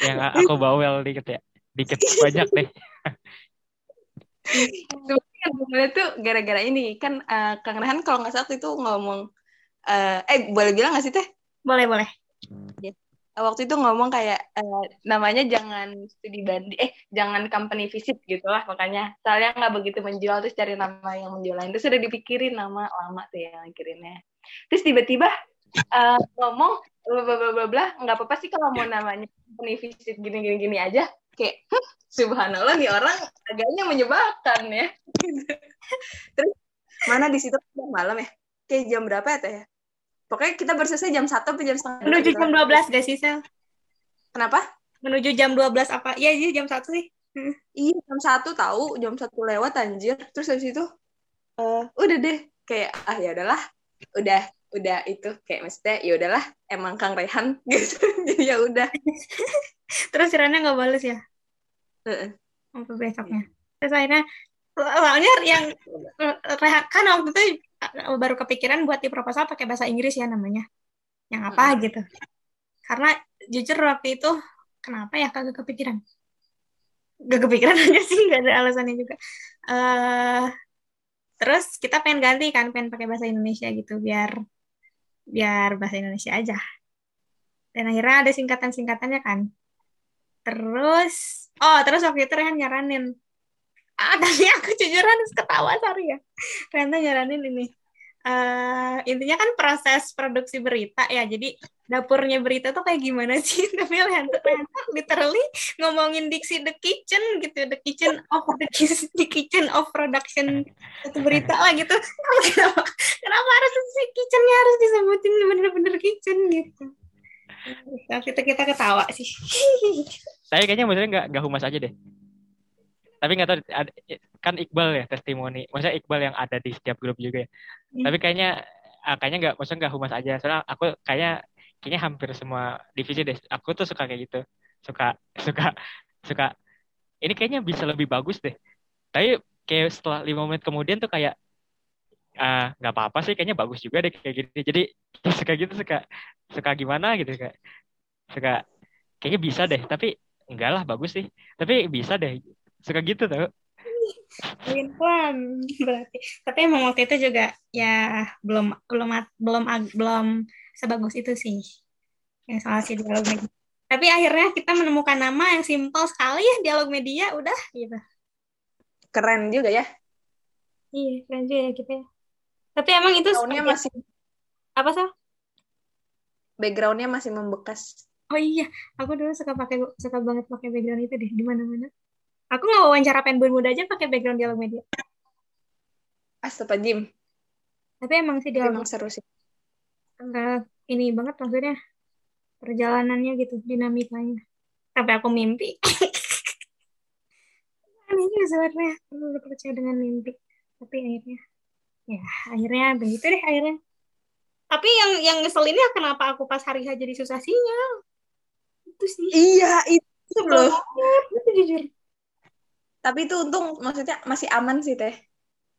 yang aku bawel dikit ya dikit banyak deh sebenarnya tuh gara-gara ini kan eh, Kang Rehan kalau nggak salah itu ngomong eh eh boleh bilang nggak sih teh? Boleh, boleh. waktu itu ngomong kayak eh, namanya jangan studi banding eh jangan company visit gitu lah makanya. Soalnya nggak begitu menjual terus cari nama yang menjual lain. Terus udah dipikirin nama lama tuh yang mikirinnya terus tiba-tiba eh, ngomong bla bla bla bla bla nggak apa-apa sih kalau mau namanya company visit gini gini gini aja. Kayak "Hah, subhanallah nih orang agaknya menyebalkan ya. Terus mana di situ malam ya? Kayak jam berapa ya teh pokoknya kita baru selesai jam satu atau jam setengah Menuju gitu jam lah. 12 gak sih, Sel? kenapa Menuju jam 12 apa? Iya, iya jam 1 sih. Iya jam satu tahu jam satu lewat anjir terus habis itu eh udah deh kayak ah ya udahlah udah udah itu kayak maksudnya ya udahlah emang Kang Rehan gitu jadi ya udah Terus Rana nggak bales ya? Heeh. Sampai besoknya. Terus akhirnya, soalnya yang Rehan, kan waktu itu uh, baru kepikiran buat di proposal pakai bahasa Inggris ya namanya. Yang apa gitu. Karena jujur waktu itu, kenapa ya kagak kepikiran? Gak kepikiran aja sih, gak ada alasannya juga. eh terus kita pengen ganti kan, pengen pakai bahasa Indonesia gitu, biar biar bahasa Indonesia aja. Dan akhirnya ada singkatan-singkatannya kan. Terus, oh terus waktu itu Rehan nyaranin. Ah, tapi aku jujur harus ketawa, sorry ya. Rehan tuh nyaranin ini. uh, intinya kan proses produksi berita ya. Jadi dapurnya berita tuh kayak gimana sih? Tapi Lehanto, Lehanto literally ngomongin diksi the kitchen gitu, the kitchen of the, kitchen, the kitchen of production satu berita lah gitu. Kenapa, kenapa harus si kitchennya harus disebutin bener-bener kitchen gitu? Nah, kita kita ketawa sih. Tapi kayaknya maksudnya nggak nggak humas aja deh. Tapi nggak tahu kan Iqbal ya testimoni. Maksudnya Iqbal yang ada di setiap grup juga ya. Hmm. Tapi kayaknya ah, kayaknya nggak maksudnya nggak humas aja. Soalnya aku kayaknya kayaknya hampir semua divisi deh. Aku tuh suka kayak gitu. Suka suka suka ini kayaknya bisa lebih bagus deh. Tapi kayak setelah lima menit kemudian tuh kayak ah, nggak uh, apa-apa sih kayaknya bagus juga deh kayak gini. Jadi suka gitu suka suka gimana gitu kayak suka kayaknya bisa deh tapi enggak lah bagus sih tapi bisa deh suka gitu tau. Pelan berarti. Tapi emang waktu itu juga ya belum belum belum belum sebagus itu sih. Yang soal si dialog media. Tapi akhirnya kita menemukan nama yang simpel sekali ya dialog media udah gitu. Keren juga ya. Iya keren juga ya kita ya. Tapi emang itu tahunnya masih apa sih backgroundnya masih membekas. Oh iya aku dulu suka pakai suka banget pakai background itu deh di mana mana Aku nggak wawancara penbun muda aja pakai background dialog media. Astaga, Jim. Tapi emang sih dialog. Emang seru sih. Enggak ini banget maksudnya perjalanannya gitu, dinamikanya. Sampai aku mimpi. Ini sebenarnya perlu percaya dengan mimpi. Tapi akhirnya, ya akhirnya begitu deh akhirnya. Tapi yang yang ngeselinnya kenapa aku pas hari H jadi susah sinyal. Itu sih. Iya, itu loh. Itu jujur tapi itu untung maksudnya masih aman sih teh.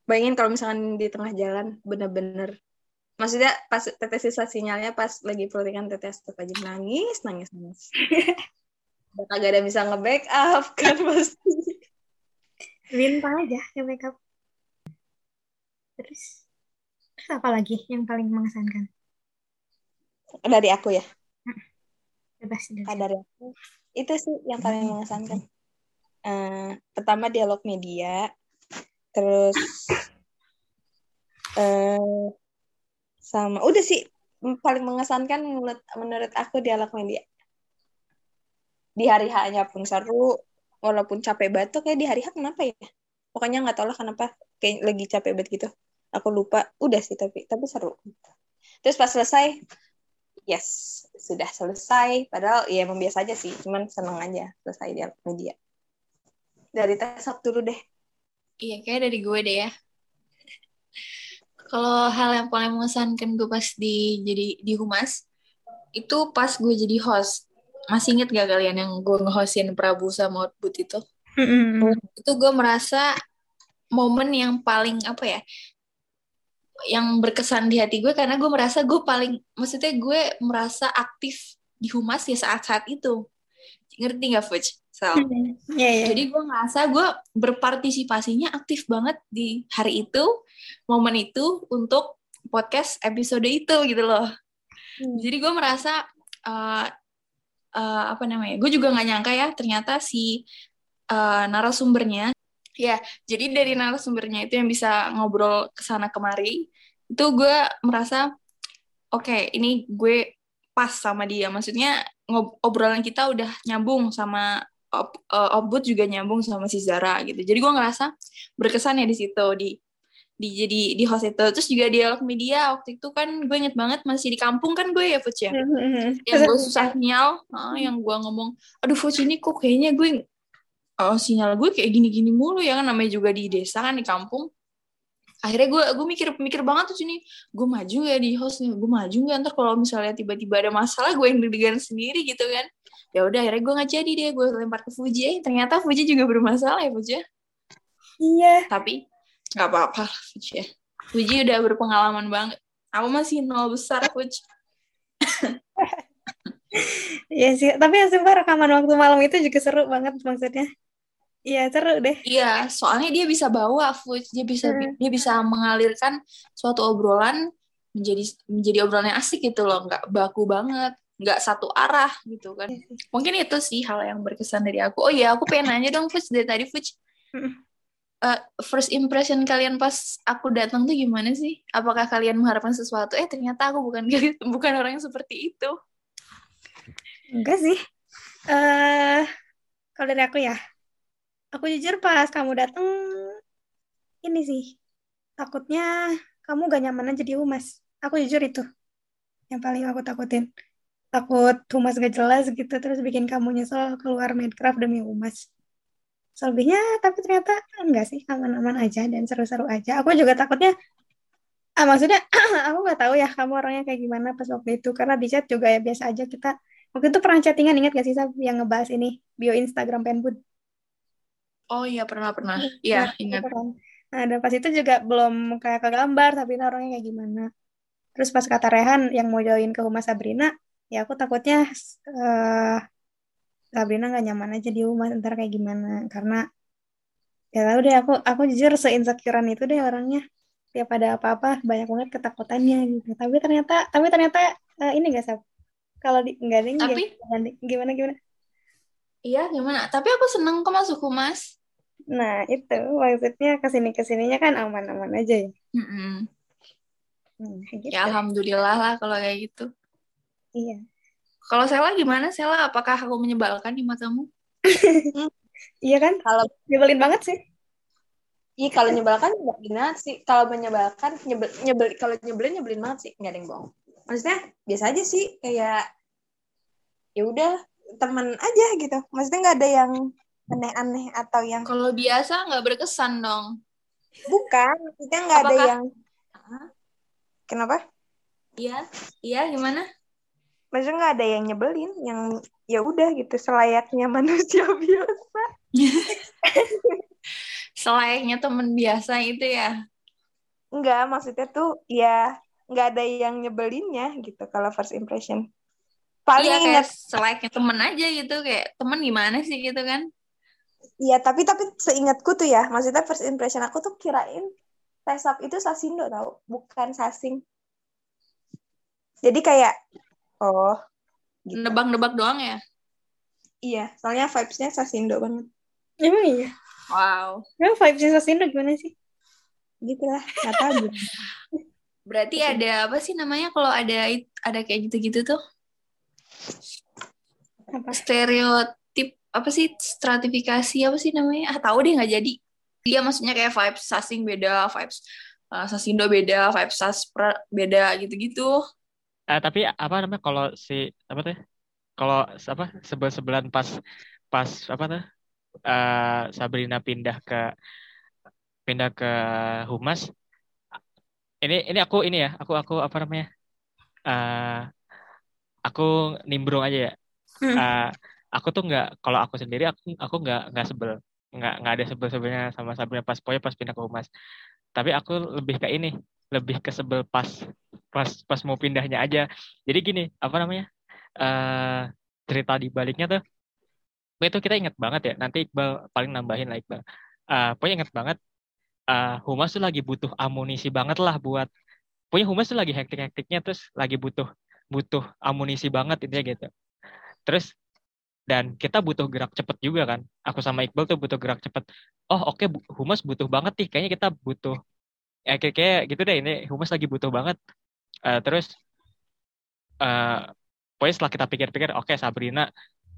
Bayangin kalau misalkan di tengah jalan bener-bener. Maksudnya pas tetes sisa sinyalnya pas lagi perhatikan tetes tetap aja nangis nangis nangis. Udah kagak ada bisa nge-backup kan pasti. Bintang aja nge-backup terus terus apa lagi yang paling mengesankan? Dari aku ya? Bebas dari aku. Itu sih yang paling mengesankan uh, pertama dialog media terus uh, sama udah sih paling mengesankan menurut menurut aku dialog media. Di hari H-nya pun seru walaupun capek banget kayak di hari H kenapa ya? Pokoknya nggak tahu lah kenapa kayak lagi capek banget gitu. Aku lupa udah sih tapi tapi seru. Terus pas selesai yes sudah selesai. Padahal ya membiasa aja sih cuman seneng aja selesai dialog media dari tesap dulu deh. Iya, kayak dari gue deh ya. Kalau hal yang paling mengesankan gue pas di jadi di humas itu pas gue jadi host. Masih inget gak kalian yang gue ngehostin Prabu sama Output itu? Mm-hmm. Itu gue merasa momen yang paling apa ya? Yang berkesan di hati gue karena gue merasa gue paling maksudnya gue merasa aktif di humas ya saat-saat itu. Ngerti gak, Fuj? So, yeah, yeah. jadi gue ngerasa gue berpartisipasinya aktif banget di hari itu, momen itu untuk podcast episode itu gitu loh. Hmm. Jadi gue merasa uh, uh, apa namanya? Gue juga nggak nyangka ya ternyata si uh, narasumbernya, ya. Jadi dari narasumbernya itu yang bisa ngobrol ke sana kemari, itu gue merasa oke okay, ini gue pas sama dia. Maksudnya ngobrolan kita udah nyambung sama Ob, uh, Obut juga nyambung sama si Zara gitu. Jadi gue ngerasa berkesan ya di situ di di jadi di host itu. Terus juga dialog media waktu itu kan gue inget banget masih di kampung kan gue ya Fuch ya. yang gue susah sinyal, uh, yang gue ngomong, aduh Fuch ini kok kayaknya gue uh, sinyal gue kayak gini-gini mulu ya kan namanya juga di desa kan di kampung. Akhirnya gue gue mikir mikir banget tuh sini, gue maju ya di host nih, gue maju nggak? Ntar kalau misalnya tiba-tiba ada masalah gue yang deg sendiri gitu kan. Ya udah akhirnya gue nggak jadi deh gue lempar ke Fuji. Eh, ternyata Fuji juga bermasalah ya Fuji ya. iya. Tapi nggak apa-apa Fuji ya. Fuji udah berpengalaman banget. Aku masih nol besar Fuji. Iya sih, tapi ya sumpah rekaman waktu malam itu juga seru banget maksudnya. Iya seru deh. Iya, soalnya dia bisa bawa Fuji, dia bisa hmm. dia bisa mengalirkan suatu obrolan menjadi menjadi obrolan yang asik gitu loh, nggak baku banget nggak satu arah gitu kan. Mungkin itu sih hal yang berkesan dari aku. Oh iya, aku pengen nanya dong, Fuj, dari tadi Fuj. uh, first impression kalian pas aku datang tuh gimana sih? Apakah kalian mengharapkan sesuatu? Eh ternyata aku bukan bukan orang yang seperti itu. Enggak sih. Eh uh, kalau dari aku ya, aku jujur pas kamu datang ini sih takutnya kamu gak nyaman aja di humas. Aku jujur itu yang paling aku takutin. Takut humas gak jelas gitu terus bikin kamu nyesel keluar Minecraft demi humas selebihnya tapi ternyata enggak sih aman-aman aja dan seru-seru aja aku juga takutnya ah maksudnya aku nggak tahu ya kamu orangnya kayak gimana pas waktu itu karena di chat juga ya biasa aja kita waktu itu pernah chattingan ingat gak sih Sab yang ngebahas ini bio Instagram Penbud oh iya pernah pernah. Iya nah, ingat. kan. nah dan pas itu juga belum kayak ke gambar tapi orangnya kayak gimana. Terus pas kata Rehan yang mau join ke rumah Sabrina ya aku takutnya uh, Sabrina nggak nyaman aja di rumah ntar kayak gimana. Karena ya tau deh aku aku jujur seinsecurean itu deh orangnya. Tiap ada apa-apa banyak banget ketakutannya gitu. Tapi ternyata tapi ternyata uh, ini gak sab? Kalau di nggak ada tapi? gimana gimana iya gimana tapi aku seneng kok masuk humas nah itu maksudnya ke sini ke sininya kan aman-aman aja ya mm -mm. Hmm, gitu. ya alhamdulillah lah kalau kayak gitu iya kalau Sela gimana? Sela, apakah aku menyebalkan di matamu? iya kan? Kalau nyebelin banget sih. Iya kalau nyebalkan nyebelin banget sih. Kalau menyebalkan nyebel, nyebel kalau nyebelin nyebelin banget sih. Nggak ada yang bohong. Maksudnya biasa aja sih kayak ya udah teman aja gitu. Maksudnya nggak ada yang aneh-aneh atau yang kalau biasa nggak berkesan dong. Bukan, maksudnya nggak ada yang Kenapa? Iya, iya gimana? maksudnya nggak ada yang nyebelin yang ya udah gitu selayaknya manusia biasa selayaknya temen biasa itu ya Enggak, maksudnya tuh ya nggak ada yang nyebelinnya gitu kalau first impression. Paling iya, inget selayaknya temen aja gitu kayak temen gimana sih gitu kan? Iya, tapi tapi seingatku tuh ya, maksudnya first impression aku tuh kirain Tesap itu Sasindo tau, bukan Sasing. Jadi kayak Oh. Gitu. Nebak-nebak doang ya? Iya, soalnya vibes-nya Sasindo banget. Emang iya? Wow. Emang vibes-nya Sasindo gimana sih? Gitu lah, gak tahu. Berarti ada apa sih namanya kalau ada ada kayak gitu-gitu tuh? Apa? Stereotip apa sih stratifikasi apa sih namanya? Ah tahu deh nggak jadi. Dia maksudnya kayak vibes Sasing beda, vibes uh, Sasindo beda, vibes Saspra beda gitu-gitu uh, tapi apa namanya kalau si apa tuh kalau apa sebel sebelan pas pas apa tuh uh, Sabrina pindah ke pindah ke humas ini ini aku ini ya aku aku apa namanya uh, aku nimbrung aja ya. Uh, aku tuh nggak kalau aku sendiri aku aku nggak nggak sebel. Nggak nggak ada sebel sebelnya sama Sabrina pas poin pas pindah ke humas. Tapi aku lebih ke ini lebih kesebel pas pas pas mau pindahnya aja. Jadi gini apa namanya uh, cerita di baliknya tuh itu kita inget banget ya. Nanti Iqbal paling nambahin lah Iqbal. Uh, pokoknya inget banget uh, Humas tuh lagi butuh amunisi banget lah buat pokoknya Humas tuh lagi hektik-hektiknya terus lagi butuh butuh amunisi banget intinya gitu. Terus dan kita butuh gerak cepet juga kan. Aku sama Iqbal tuh butuh gerak cepet. Oh oke okay, Humas butuh banget nih. Kayaknya kita butuh ya kayak, kayak gitu deh. Ini humas lagi butuh banget. Uh, terus uh, pokoknya setelah kita pikir-pikir oke okay, Sabrina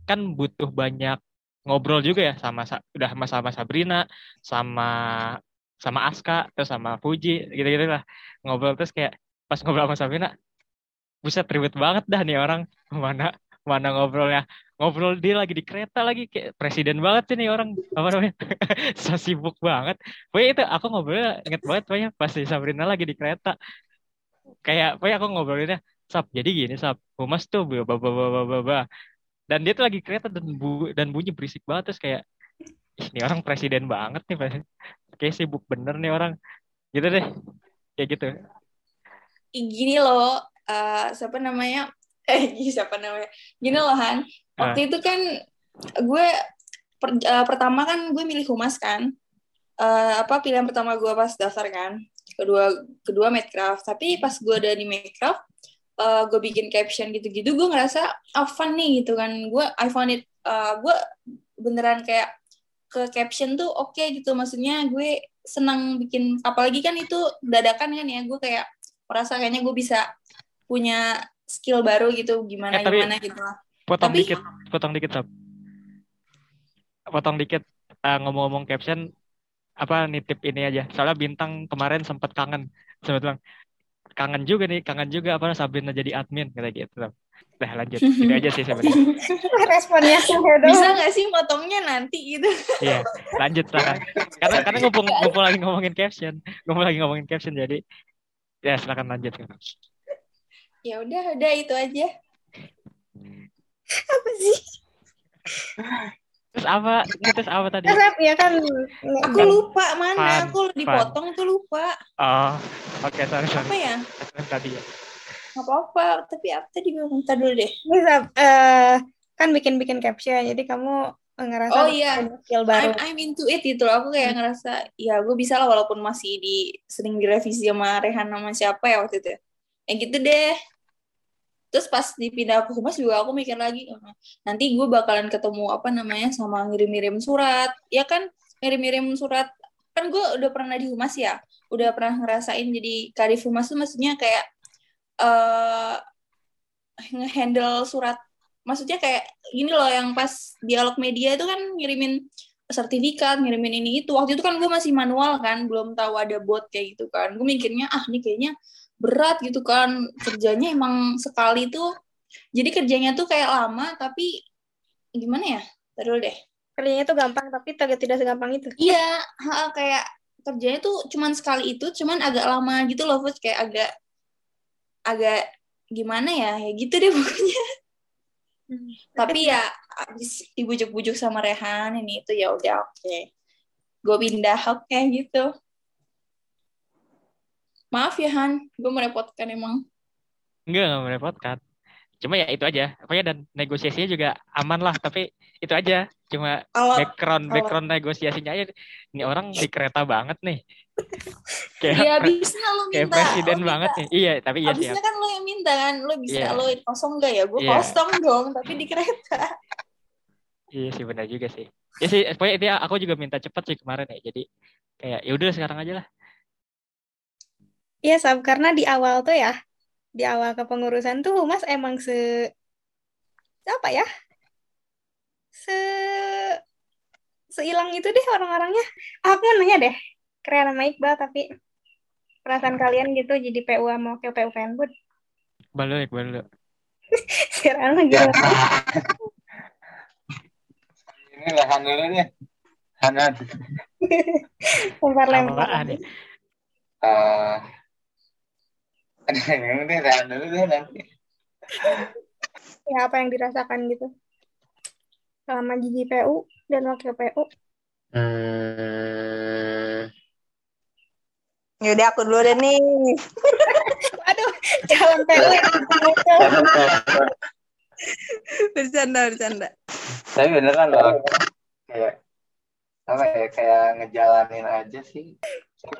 kan butuh banyak ngobrol juga ya sama udah sama sama Sabrina sama sama Aska terus sama Fuji gitu-gitu lah. Ngobrol terus kayak pas ngobrol sama Sabrina buset ribet banget dah nih orang. Mana mana ngobrolnya. Ngobrol dia lagi di kereta lagi kayak presiden banget sih nih orang. Apa namanya? So sibuk banget. Pokoknya itu aku ngobrolnya inget banget pokoknya pas di Sabrina lagi di kereta. Kayak pokoknya aku ngobrolinnya sab jadi gini sab humas tuh ba ba ba ba ba ba dan dia tuh lagi kereta dan bu dan bunyi berisik banget terus kayak ini orang presiden banget nih pas kayak sibuk bener nih orang. Gitu deh. Kayak gitu. Gini loh uh, siapa namanya? Eh siapa namanya? Gini loh Han. Waktu uh. itu kan gue per, uh, pertama kan gue milih humas kan. Uh, apa pilihan pertama gue pas daftar kan. Kedua kedua Medcraft tapi pas gue udah di Medcraft uh, gue bikin caption gitu-gitu gue ngerasa oh, fun nih gitu kan. Gue I found it. Uh, gue beneran kayak ke caption tuh oke okay gitu. Maksudnya gue senang bikin apalagi kan itu dadakan kan ya. Gue kayak merasa kayaknya gue bisa punya skill baru gitu gimana Eh, tapi- gimana gitu lah Potong Tapi- dikit, potong dikit, Sob. Potong dikit eh, ngomong-ngomong caption apa nitip ini aja. Soalnya bintang kemarin sempat kangen, sempat bilang kangen juga nih, kangen juga apa Sabrina jadi admin kata gitu. Sob. Nah, lanjut. Itu aja sih sebenarnya. Responnya bisa nggak sih motongnya nanti gitu Iya, lanjut silakan. Karena karena ngumpul ngumpul lagi ngomongin caption, ngumpul lagi ngomongin caption jadi ya silakan lanjut. Ya udah udah itu aja Apa sih? Terus apa? Terus apa tadi? Resep ya kan. aku lupa mana Fun, aku dipotong tuh lupa Oh, oke sorry sorry. apa ya tadi ya. nggak apa-apa tapi apa tadi minta dulu deh Bisa eh kan bikin-bikin caption. Jadi kamu ngerasa Oh, iya. skill baru. I'm, I'm into it gitu loh. Aku kayak ngerasa ya gue bisa lah walaupun masih di sering direvisi sama Rehan sama siapa ya waktu itu. ya. Ya gitu deh. Terus pas dipindah ke humas juga aku mikir lagi "Oh, nanti gue bakalan ketemu apa namanya sama ngirim-ngirim surat. Ya kan ngirim-ngirim surat kan gue udah pernah di humas ya. Udah pernah ngerasain jadi kadif humas tuh maksudnya kayak eh ngehandle surat maksudnya kayak gini loh yang pas dialog media itu kan ngirimin sertifikat, ngirimin ini itu. Waktu itu kan gue masih manual kan, belum tahu ada bot kayak gitu kan. Gue mikirnya ah ini kayaknya berat gitu kan. Kerjanya emang sekali tuh jadi kerjanya tuh kayak lama tapi gimana ya? Terus deh. Kerjanya tuh gampang tapi tidak tidak segampang itu. Iya, kayak kerjanya tuh cuman sekali itu, cuman agak lama gitu loh, Fus. kayak agak agak gimana ya? Ya gitu deh pokoknya. tapi ya abis dibujuk-bujuk sama Rehan ini itu ya udah oke gue pindah oke gitu maaf ya Han gue merepotkan emang Enggak, enggak merepotkan. Cuma ya itu aja. Pokoknya dan negosiasinya juga aman lah. Tapi itu aja. Cuma kalau background kalau- background negosiasinya aja. Ini orang di kereta banget nih. kayak ya abisnya lo kayak minta presiden lo minta. banget nih. Iya, tapi iya abisnya siap. kan lo yang minta kan lo bisa Iya. lo kosong gak ya gue Iya. kosong dong tapi di kereta Iya sih benar juga sih. Ya sih, pokoknya dia aku juga minta cepet sih kemarin ya. Jadi kayak ya udah sekarang aja lah. Iya, Sab, karena di awal tuh ya, di awal kepengurusan tuh Humas emang se apa ya? Se seilang itu deh orang-orangnya. Aku mau nanya deh, keren sama Iqbal tapi perasaan kalian gitu jadi PU sama wakil PU Penbud. Balik, balik. Sekarang lagi Ya. Ini lahan dulu deh. Hanan. lempar-lempar. Apaan ya? Eh, ini deh, lahan dulu deh nanti. Ya apa yang dirasakan gitu. Selama jadi PU dan wakil PU. Hmm, Yaudah aku dulu deh nih. Aduh, calon PU bercanda, bercanda. tapi beneran loh. Kayak apa ya kayak ngejalanin aja sih.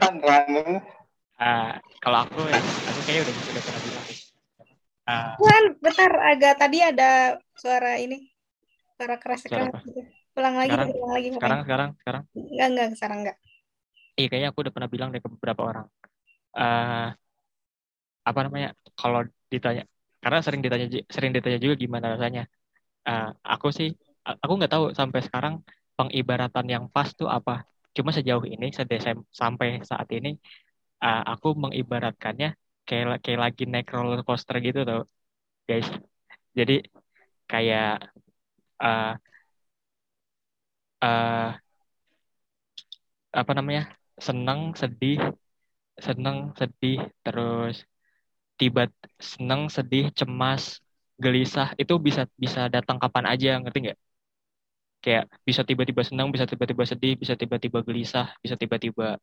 Kan lahan Ah, kalau aku ya, aku kayaknya udah udah pernah bilang Tuhan, bentar agak tadi ada suara ini. Suara keras keras gitu. Ulang lagi, Sekarang? ulang lagi. sekarang, sekarang, sekarang. Enggak, enggak, sekarang enggak. Iya, kayaknya aku udah pernah bilang deh ke beberapa orang. eh apa namanya? Kalau ditanya, karena sering ditanya, sering ditanya juga gimana rasanya. Eh, aku sih, aku nggak tahu sampai sekarang pengibaratan yang pas tuh apa. Cuma sejauh ini, sedesem sampai saat ini, eh, aku mengibaratkannya kayak kayak lagi naik roller coaster gitu tuh, guys. Jadi kayak eh eh apa namanya? Senang, sedih, senang, sedih, terus tiba senang, sedih, cemas, gelisah itu bisa bisa datang kapan aja, ngerti nggak? Kayak bisa tiba-tiba senang, bisa tiba-tiba sedih, bisa tiba-tiba gelisah, bisa tiba-tiba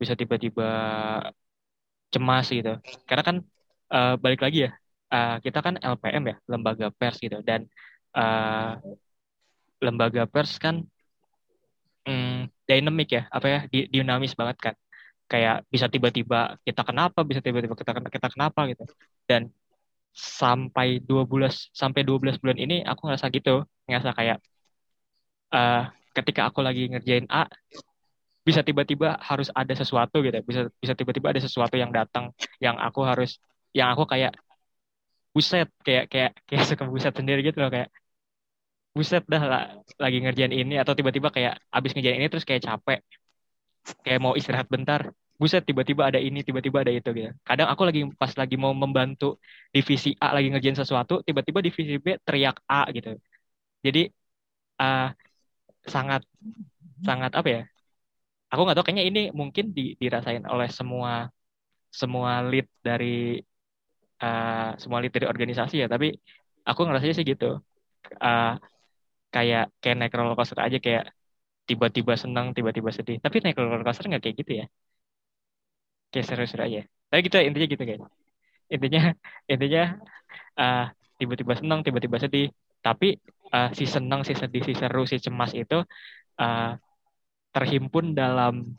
bisa tiba-tiba cemas gitu. Karena kan eh, balik lagi ya, eh, kita kan LPM ya, lembaga pers gitu dan eh, lembaga pers kan mm, dynamic ya, apa ya, di- dinamis banget kan. Kayak bisa tiba-tiba kita kenapa, bisa tiba-tiba kita kita kenapa gitu. Dan sampai dua bulan sampai 12 bulan ini aku ngerasa gitu, ngerasa kayak eh ketika aku lagi ngerjain A bisa tiba-tiba harus ada sesuatu gitu bisa bisa tiba-tiba ada sesuatu yang datang yang aku harus yang aku kayak buset kayak kayak kayak suka buset sendiri gitu loh kayak buset dah lah, lagi ngerjain ini atau tiba-tiba kayak abis ngerjain ini terus kayak capek kayak mau istirahat bentar buset tiba-tiba ada ini tiba-tiba ada itu gitu. Kadang aku lagi pas lagi mau membantu divisi A lagi ngerjain sesuatu tiba-tiba divisi B teriak A gitu. Jadi uh, sangat sangat apa ya aku nggak tahu kayaknya ini mungkin di, dirasain oleh semua semua lead dari uh, semua lead dari organisasi ya. Tapi aku ngerasanya sih gitu. Uh, kayak kayak naik roller coaster aja kayak tiba-tiba senang tiba-tiba sedih. Tapi naik roller coaster nggak kayak gitu ya? Kayak seru-seru aja. Tapi gitu intinya gitu guys. Intinya intinya uh, tiba-tiba senang tiba-tiba sedih. Tapi uh, si senang si sedih si seru si cemas itu uh, terhimpun dalam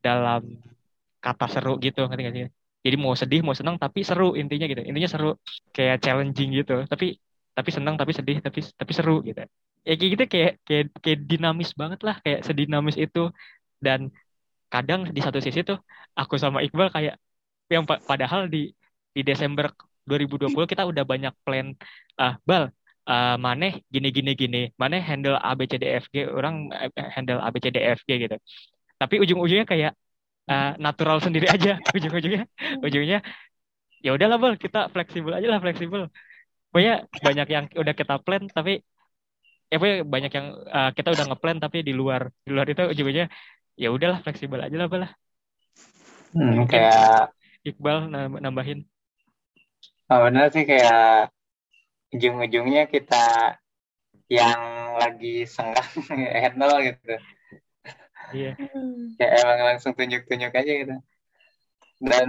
dalam kata seru gitu ngerti gak sih? Jadi mau sedih mau senang tapi seru intinya gitu. Intinya seru kayak challenging gitu. Tapi tapi senang tapi sedih tapi tapi seru gitu. Ya kayak gitu kayak kayak kayak dinamis banget lah kayak sedinamis itu. Dan kadang di satu sisi tuh aku sama Iqbal kayak yang padahal di di Desember 2020 kita udah banyak plan ah bal uh, maneh gini gini gini. Maneh handle A B C D F G orang uh, handle A B C D F G gitu. Tapi ujung-ujungnya kayak uh, natural sendiri aja. Ujung-ujungnya ujungnya ya udahlah bal kita fleksibel aja lah fleksibel. Pokoknya banyak yang udah kita plan tapi ya pokoknya banyak yang uh, kita udah ngeplan tapi di luar di luar itu ujungnya ya udahlah fleksibel aja lah lah. Hmm, kayak Iqbal nambahin. Oh, benar sih kayak ujung-ujungnya kita yang lagi senggang handle gitu. Iya. Kayak emang langsung tunjuk-tunjuk aja gitu. Dan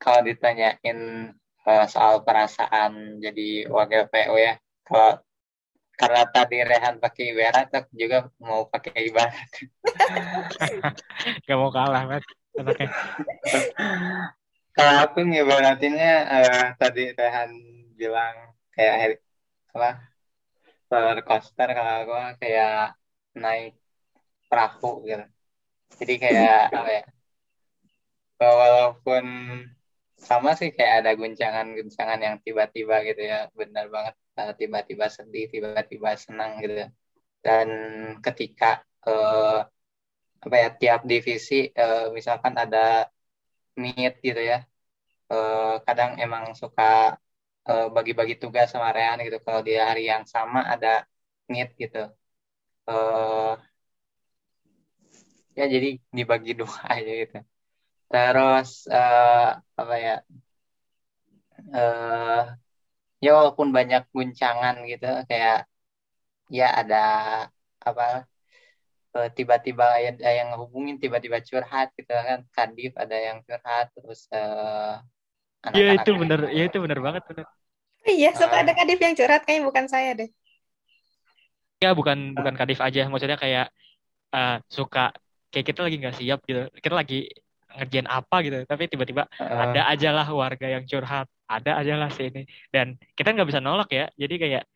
kalau ditanyain uh, soal perasaan jadi wakil PO ya kalau karena tadi Rehan pakai ibarat aku juga mau pakai ibarat gak mau kalah banget kalau aku ngibaratinnya uh, tadi Rehan bilang kayak apa roller coaster kalau aku kayak naik perahu gitu. Jadi kayak apa ya walaupun sama sih kayak ada guncangan-guncangan yang tiba-tiba gitu ya benar banget Eh, tiba-tiba sedih tiba-tiba senang gitu. Dan ketika uh, apa ya tiap divisi uh, misalkan ada meet gitu ya uh, kadang emang suka bagi-bagi uh, tugas sama Rehan gitu kalau di hari yang sama ada meet gitu. Uh, ya jadi dibagi dua aja gitu. Terus uh, apa ya uh, ya walaupun banyak guncangan gitu kayak ya ada apa tiba-tiba ada yang hubungin tiba-tiba curhat gitu kan kadif ada yang curhat terus uh, Iya itu benar, ya itu benar banget benar. Iya, suka uh, ada kadif yang curhat kayaknya bukan saya deh. Ya bukan bukan kadif aja, maksudnya kayak uh, suka kayak kita lagi nggak siap gitu, kita lagi ngerjain apa gitu, tapi tiba-tiba uh, ada aja lah warga yang curhat. Ada aja lah sini dan kita nggak bisa nolak ya. Jadi kayak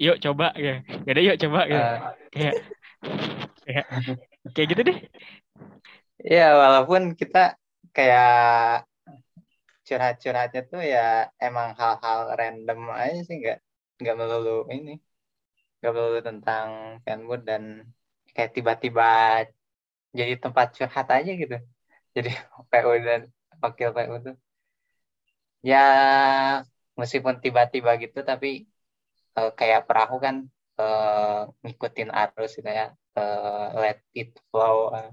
yuk coba ya ada yuk coba gitu. Uh. kayak kayak kayak gitu deh. Ya walaupun kita kayak curhat-curhatnya tuh ya emang hal-hal random aja sih nggak nggak melulu ini nggak melulu tentang fanboot dan kayak tiba-tiba jadi tempat curhat aja gitu. Jadi PU dan wakil PU tuh. Ya meskipun tiba-tiba gitu tapi uh, kayak perahu kan uh, ngikutin arus gitu ya uh, let it flow uh,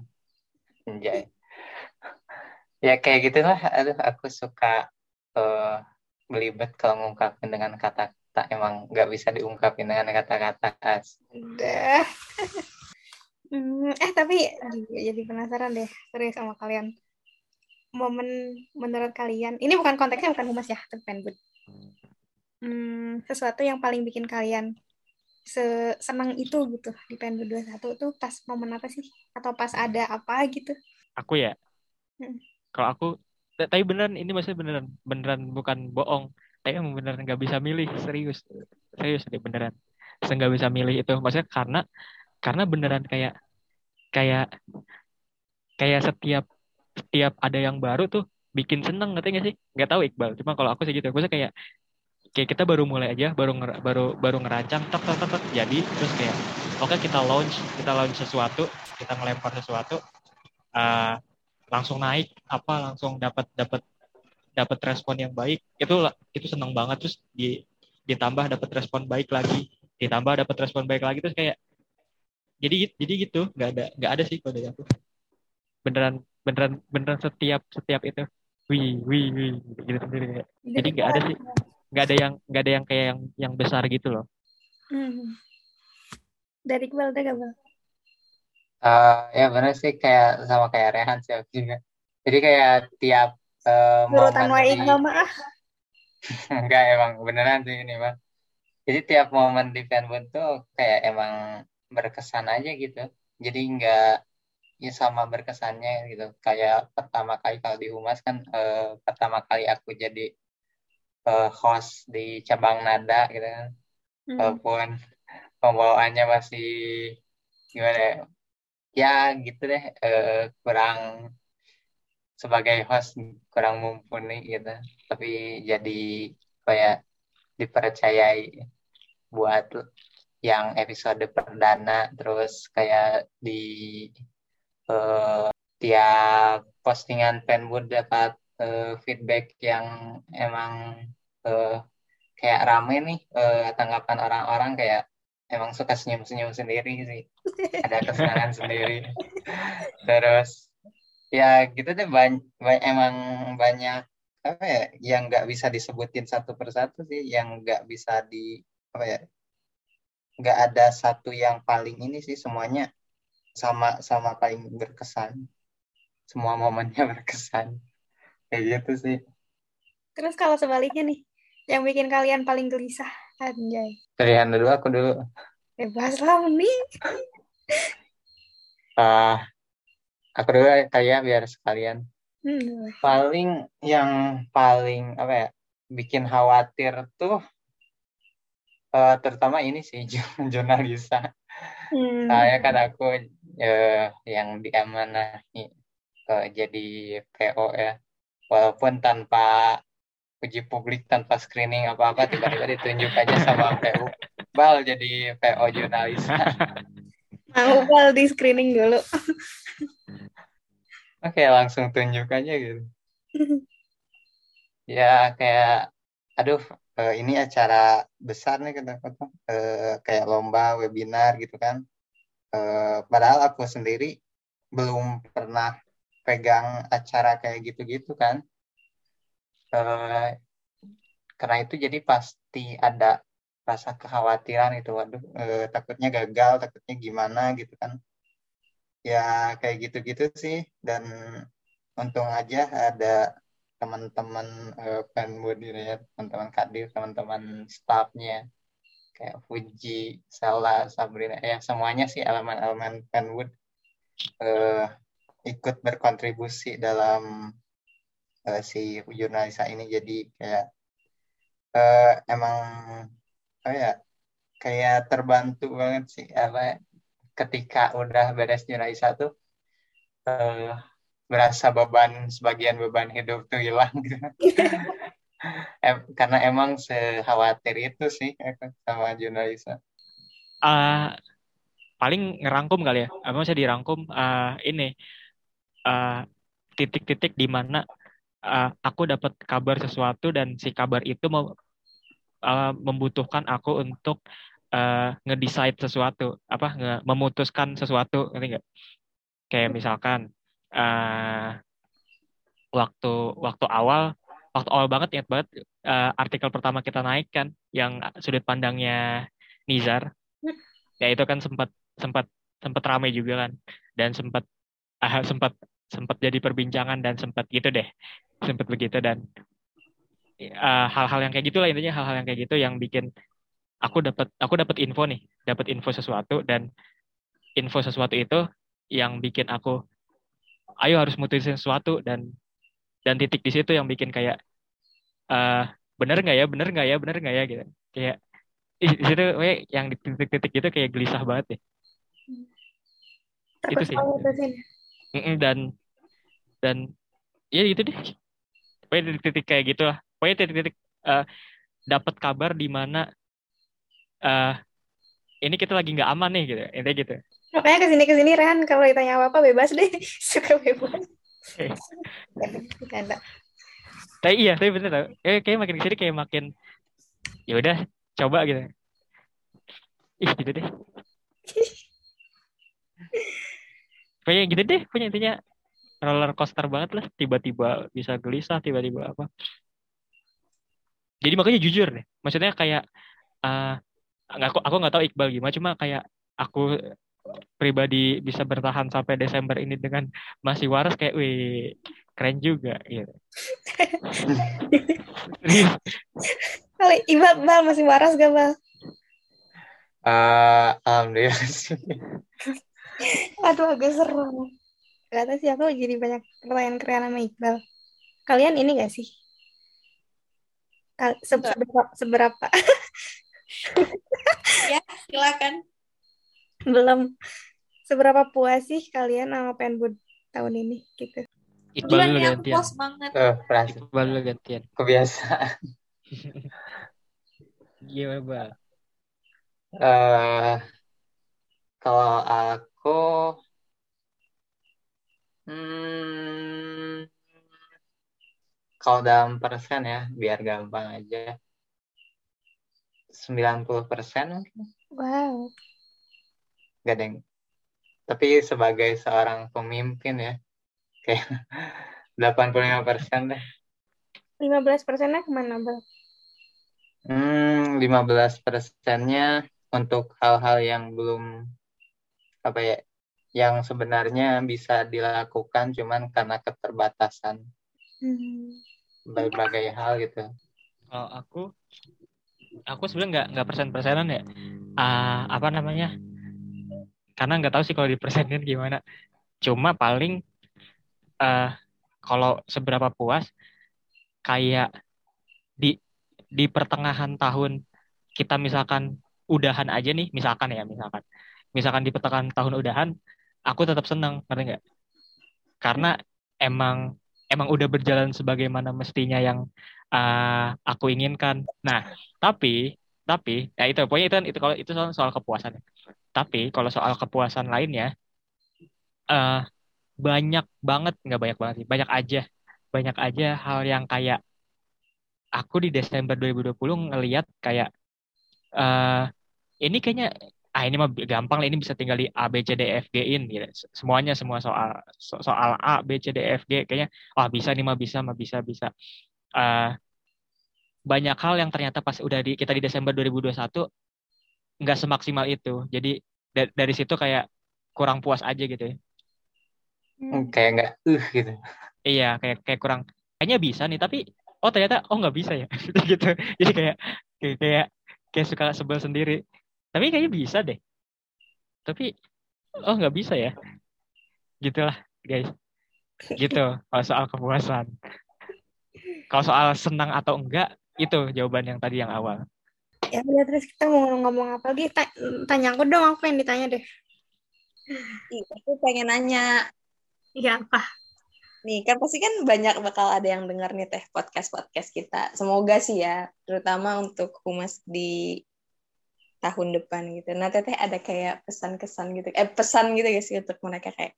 ya kayak gitu lah aduh aku suka uh, belibet kalau ngungkapin dengan kata-kata. Emang nggak bisa diungkapin dengan kata-kata as udah. Hmm, eh tapi jadi penasaran deh serius sama kalian. Momen menurut kalian ini bukan konteksnya bukan humas ya tapi penbud hmm, sesuatu yang paling bikin kalian senang itu gitu di penbud 21 tuh pas momen apa sih? Atau pas ada apa gitu? Aku ya? Hmm. Kalau aku tapi beneran ini maksudnya beneran beneran bukan bohong. Tapi emang beneran nggak bisa milih serius. Serius deh beneran. Nggak bisa milih itu. Maksudnya karena karena beneran kayak kayak kayak setiap setiap ada yang baru tuh bikin seneng ngerti gak sih? Nggak tahu Iqbal. Cuma kalau aku sih gitu. Aku sih kayak kayak kita baru mulai aja baru nger, baru baru ngerancang tek tek, tek jadi terus kayak oke okay, kita launch kita launch sesuatu kita ngelempar sesuatu uh, langsung naik apa langsung dapat dapat dapat respon yang baik itu itu seneng banget. Terus di ditambah dapat respon baik lagi ditambah dapat respon baik lagi terus kayak jadi jadi gitu nggak ada nggak ada sih kalau dari aku. Beneran beneran beneran setiap setiap itu. Wih wih wih gitu sendiri kayak jadi nggak ada sih nggak ada yang nggak ada yang kayak yang yang besar gitu loh. Hmm. dari Iqbal ada gak bang Uh, ya benar sih kayak sama kayak Rehan sih juga. Jadi kayak tiap uh, momen di... mah Enggak emang beneran sih ini bang. Jadi tiap momen di fanbun tuh kayak emang berkesan aja gitu. Jadi enggak ya sama berkesannya gitu. Kayak pertama kali kalau di Humas kan uh, pertama kali aku jadi uh, host di cabang nada gitu kan. Hmm. Walaupun pembawaannya masih gimana ya ya gitu deh. Uh, kurang sebagai host kurang mumpuni gitu. Tapi jadi kayak dipercayai buat yang episode perdana. Terus kayak di uh, tiap postingan fanwood dapat uh, feedback yang emang uh, kayak rame nih uh, tanggapan orang-orang kayak emang suka senyum-senyum sendiri sih. Ada kesenangan sendiri. Terus ya gitu deh banyak, emang banyak apa ya yang nggak bisa disebutin satu persatu sih yang nggak bisa di apa ya nggak ada satu yang paling ini sih semuanya sama sama paling berkesan. Semua momennya berkesan. Kayak gitu sih. Terus kalau sebaliknya nih yang bikin kalian paling gelisah Anjay. Pilihan dulu, aku dulu. Bebas lah, nih. uh, aku dulu kayak biar sekalian. Hmm. Paling yang paling apa ya bikin khawatir tuh uh, terutama ini sih jurnalisa. Hmm. Saya kan aku uh, yang diamanahi uh, jadi PO ya. Walaupun tanpa uji publik tanpa screening apa-apa tiba-tiba ditunjuk aja sama PU Bal jadi PO jurnalis mau Bal di screening dulu. Oke langsung tunjuk aja gitu. Ya kayak aduh eh, ini acara besar nih kata-kata eh, kayak lomba webinar gitu kan. Eh, padahal aku sendiri belum pernah pegang acara kayak gitu-gitu kan uh, karena itu jadi pasti ada rasa kekhawatiran itu waduh uh, takutnya gagal takutnya gimana gitu kan. Ya kayak gitu-gitu sih. Dan untung aja ada teman-teman penbudi ya teman-teman kadir teman-teman staffnya. Kayak Fuji, Sala, Sabrina. Ya semuanya sih elemen-elemen penwood uh, ikut berkontribusi dalam uh, si jurnalisa ini jadi kayak uh, emang apa ya kayak terbantu banget sih apa ketika udah beres jurnalisa tuh uh, berasa beban sebagian beban hidup tuh hilang gitu. em, karena emang sekhawatir itu sih sama jurnalisa. Uh, paling ngerangkum kali ya, apa bisa dirangkum uh, ini titik-titik uh, di mana uh, aku dapat kabar sesuatu dan si kabar itu mem, uh, membutuhkan aku untuk uh, ngedecide sesuatu apa nge memutuskan sesuatu ngerti nggak? Kayak misalkan uh, waktu waktu awal waktu awal banget ingat banget uh, artikel pertama kita naik kan yang sudut pandangnya Nizar. Ya itu kan sempat sempat sempat ramai juga kan dan sempat uh, sempat sempat jadi perbincangan dan sempat gitu deh. Sempat begitu dan hal hal-hal yang kayak gitulah intinya hal-hal yang kayak gitu yang bikin aku dapat aku dapat info nih dapat info sesuatu dan info sesuatu itu yang bikin aku ayo harus mutusin sesuatu dan dan titik di situ yang bikin kayak uh, bener nggak ya bener nggak ya bener nggak ya gitu. Kayak di situ yang di titik-titik itu kayak gelisah banget deh. Itu sih. dan dan ya gitu deh. Pokoknya titik-titik kayak gitu lah pokoknya titik-titik eh, dapat kabar di mana eh ini kita lagi nggak aman nih gitu. Intinya gitu. Makanya ke sini ke sini Rehan kalau ditanya apa apa bebas deh, suka bebas. Bercanda. tapi iya tapi bener tau. Eh, kayak makin ke sini kayak makin ya udah coba gitu. Ih gitu deh. Pokoknya gitu deh punya intinya roller coaster banget lah tiba-tiba bisa gelisah tiba-tiba apa jadi makanya jujur deh maksudnya kayak eh nggak aku aku nggak tahu Iqbal gimana cuma kayak aku pribadi bisa bertahan sampai Desember ini dengan masih waras kayak wih keren juga gitu. Kali Ibal, Bal masih waras gak Bal? Eh, alhamdulillah sih. Aduh agak seru. Gak tau sih aku jadi banyak pertanyaan-pertanyaan sama Iqbal. Kalian ini gak sih? Kal- se- seberapa, seberapa Ya, silakan. belum seberapa puas sih kalian sama Penbud tahun ini gitu? Iqbal dulu nih aku gantian puas banget. Tuh, perasaan Iqbal dulu gantian kebiasaan. gimana Bal Eh, kalau aku, hmm, kalau dalam persen ya, biar gampang aja, 90 persen mungkin. Wow. Gak ada yang, tapi sebagai seorang pemimpin ya, kayak 85 persen deh. 15 persennya ke mana Bal? Hmm, 15 persennya untuk hal-hal yang belum apa ya, yang sebenarnya bisa dilakukan cuman karena keterbatasan Hmm. berbagai hal gitu. kalau aku aku sebenarnya nggak nggak persen persenan ya Ah, apa namanya karena nggak tahu sih kalau di persenin gimana cuma paling eh kalau seberapa puas kayak di di pertengahan tahun kita misalkan udahan aja nih misalkan ya misalkan misalkan di pertengahan tahun udahan aku tetap senang ngerti nggak? Karena emang emang udah berjalan sebagaimana mestinya yang ah, aku inginkan. Nah tapi tapi ya itu pokoknya itu itu kalau itu soal, soal kepuasan. Tapi kalau soal kepuasan lainnya eh banyak banget nggak banyak banget sih banyak aja. Banyak aja hal yang kayak aku di Desember 2020 ngelihat kayak eh ini kayaknya ah ini mah gampang lah ini bisa tinggal di A B C D E F G in gitu semuanya semua soal so- soal A B C D E F G kayaknya ah bisa nih mah bisa mah bisa bisa Eh, banyak hal yang ternyata pas udah di kita di Desember 2021 nggak semaksimal itu jadi da- dari situ kayak kurang puas aja gitu ya Hmm, Kayak nggak uh gitu. Iya, kayak kayak kurang kayaknya bisa nih, tapi oh ternyata oh nggak bisa ya. gitu. Jadi kayak kayak kayak, kayak suka sebel sendiri. Tapi kayaknya bisa deh. Tapi oh nggak bisa ya. Gitulah, guys. Gitu kalau soal kepuasan. Kalau soal senang atau enggak, itu jawaban yang tadi yang awal. Ya udah terus kita mau ngomong apa lagi? Ta- tanya aku dong, aku yang ditanya deh. Ih, aku pengen nanya. Iya apa? Nih, kan pasti kan banyak bakal ada yang dengar nih teh podcast-podcast kita. Semoga sih ya, terutama untuk humas di tahun depan gitu. Nah, teteh ada kayak pesan-kesan gitu. Eh, pesan gitu guys untuk mereka kayak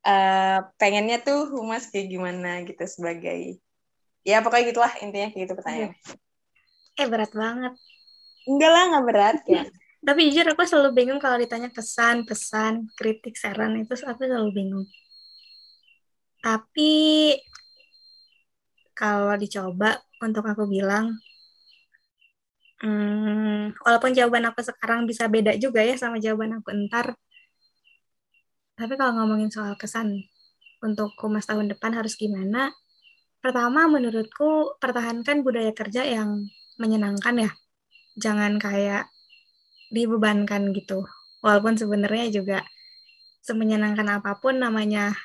eh pengennya tuh humas kayak gimana gitu sebagai ya pokoknya gitulah intinya kayak gitu pertanyaan. Eh berat banget. Enggak lah, nggak berat ya. Tapi jujur aku selalu bingung kalau ditanya pesan, pesan, kritik, saran itu aku selalu bingung. Tapi kalau dicoba untuk aku bilang, hmm, walaupun jawaban aku sekarang bisa beda juga ya sama jawaban aku ntar. Tapi kalau ngomongin soal kesan untuk humas tahun depan harus gimana? Pertama, menurutku pertahankan budaya kerja yang menyenangkan ya. Jangan kayak dibebankan gitu. Walaupun sebenarnya juga semenyenangkan apa pun namanya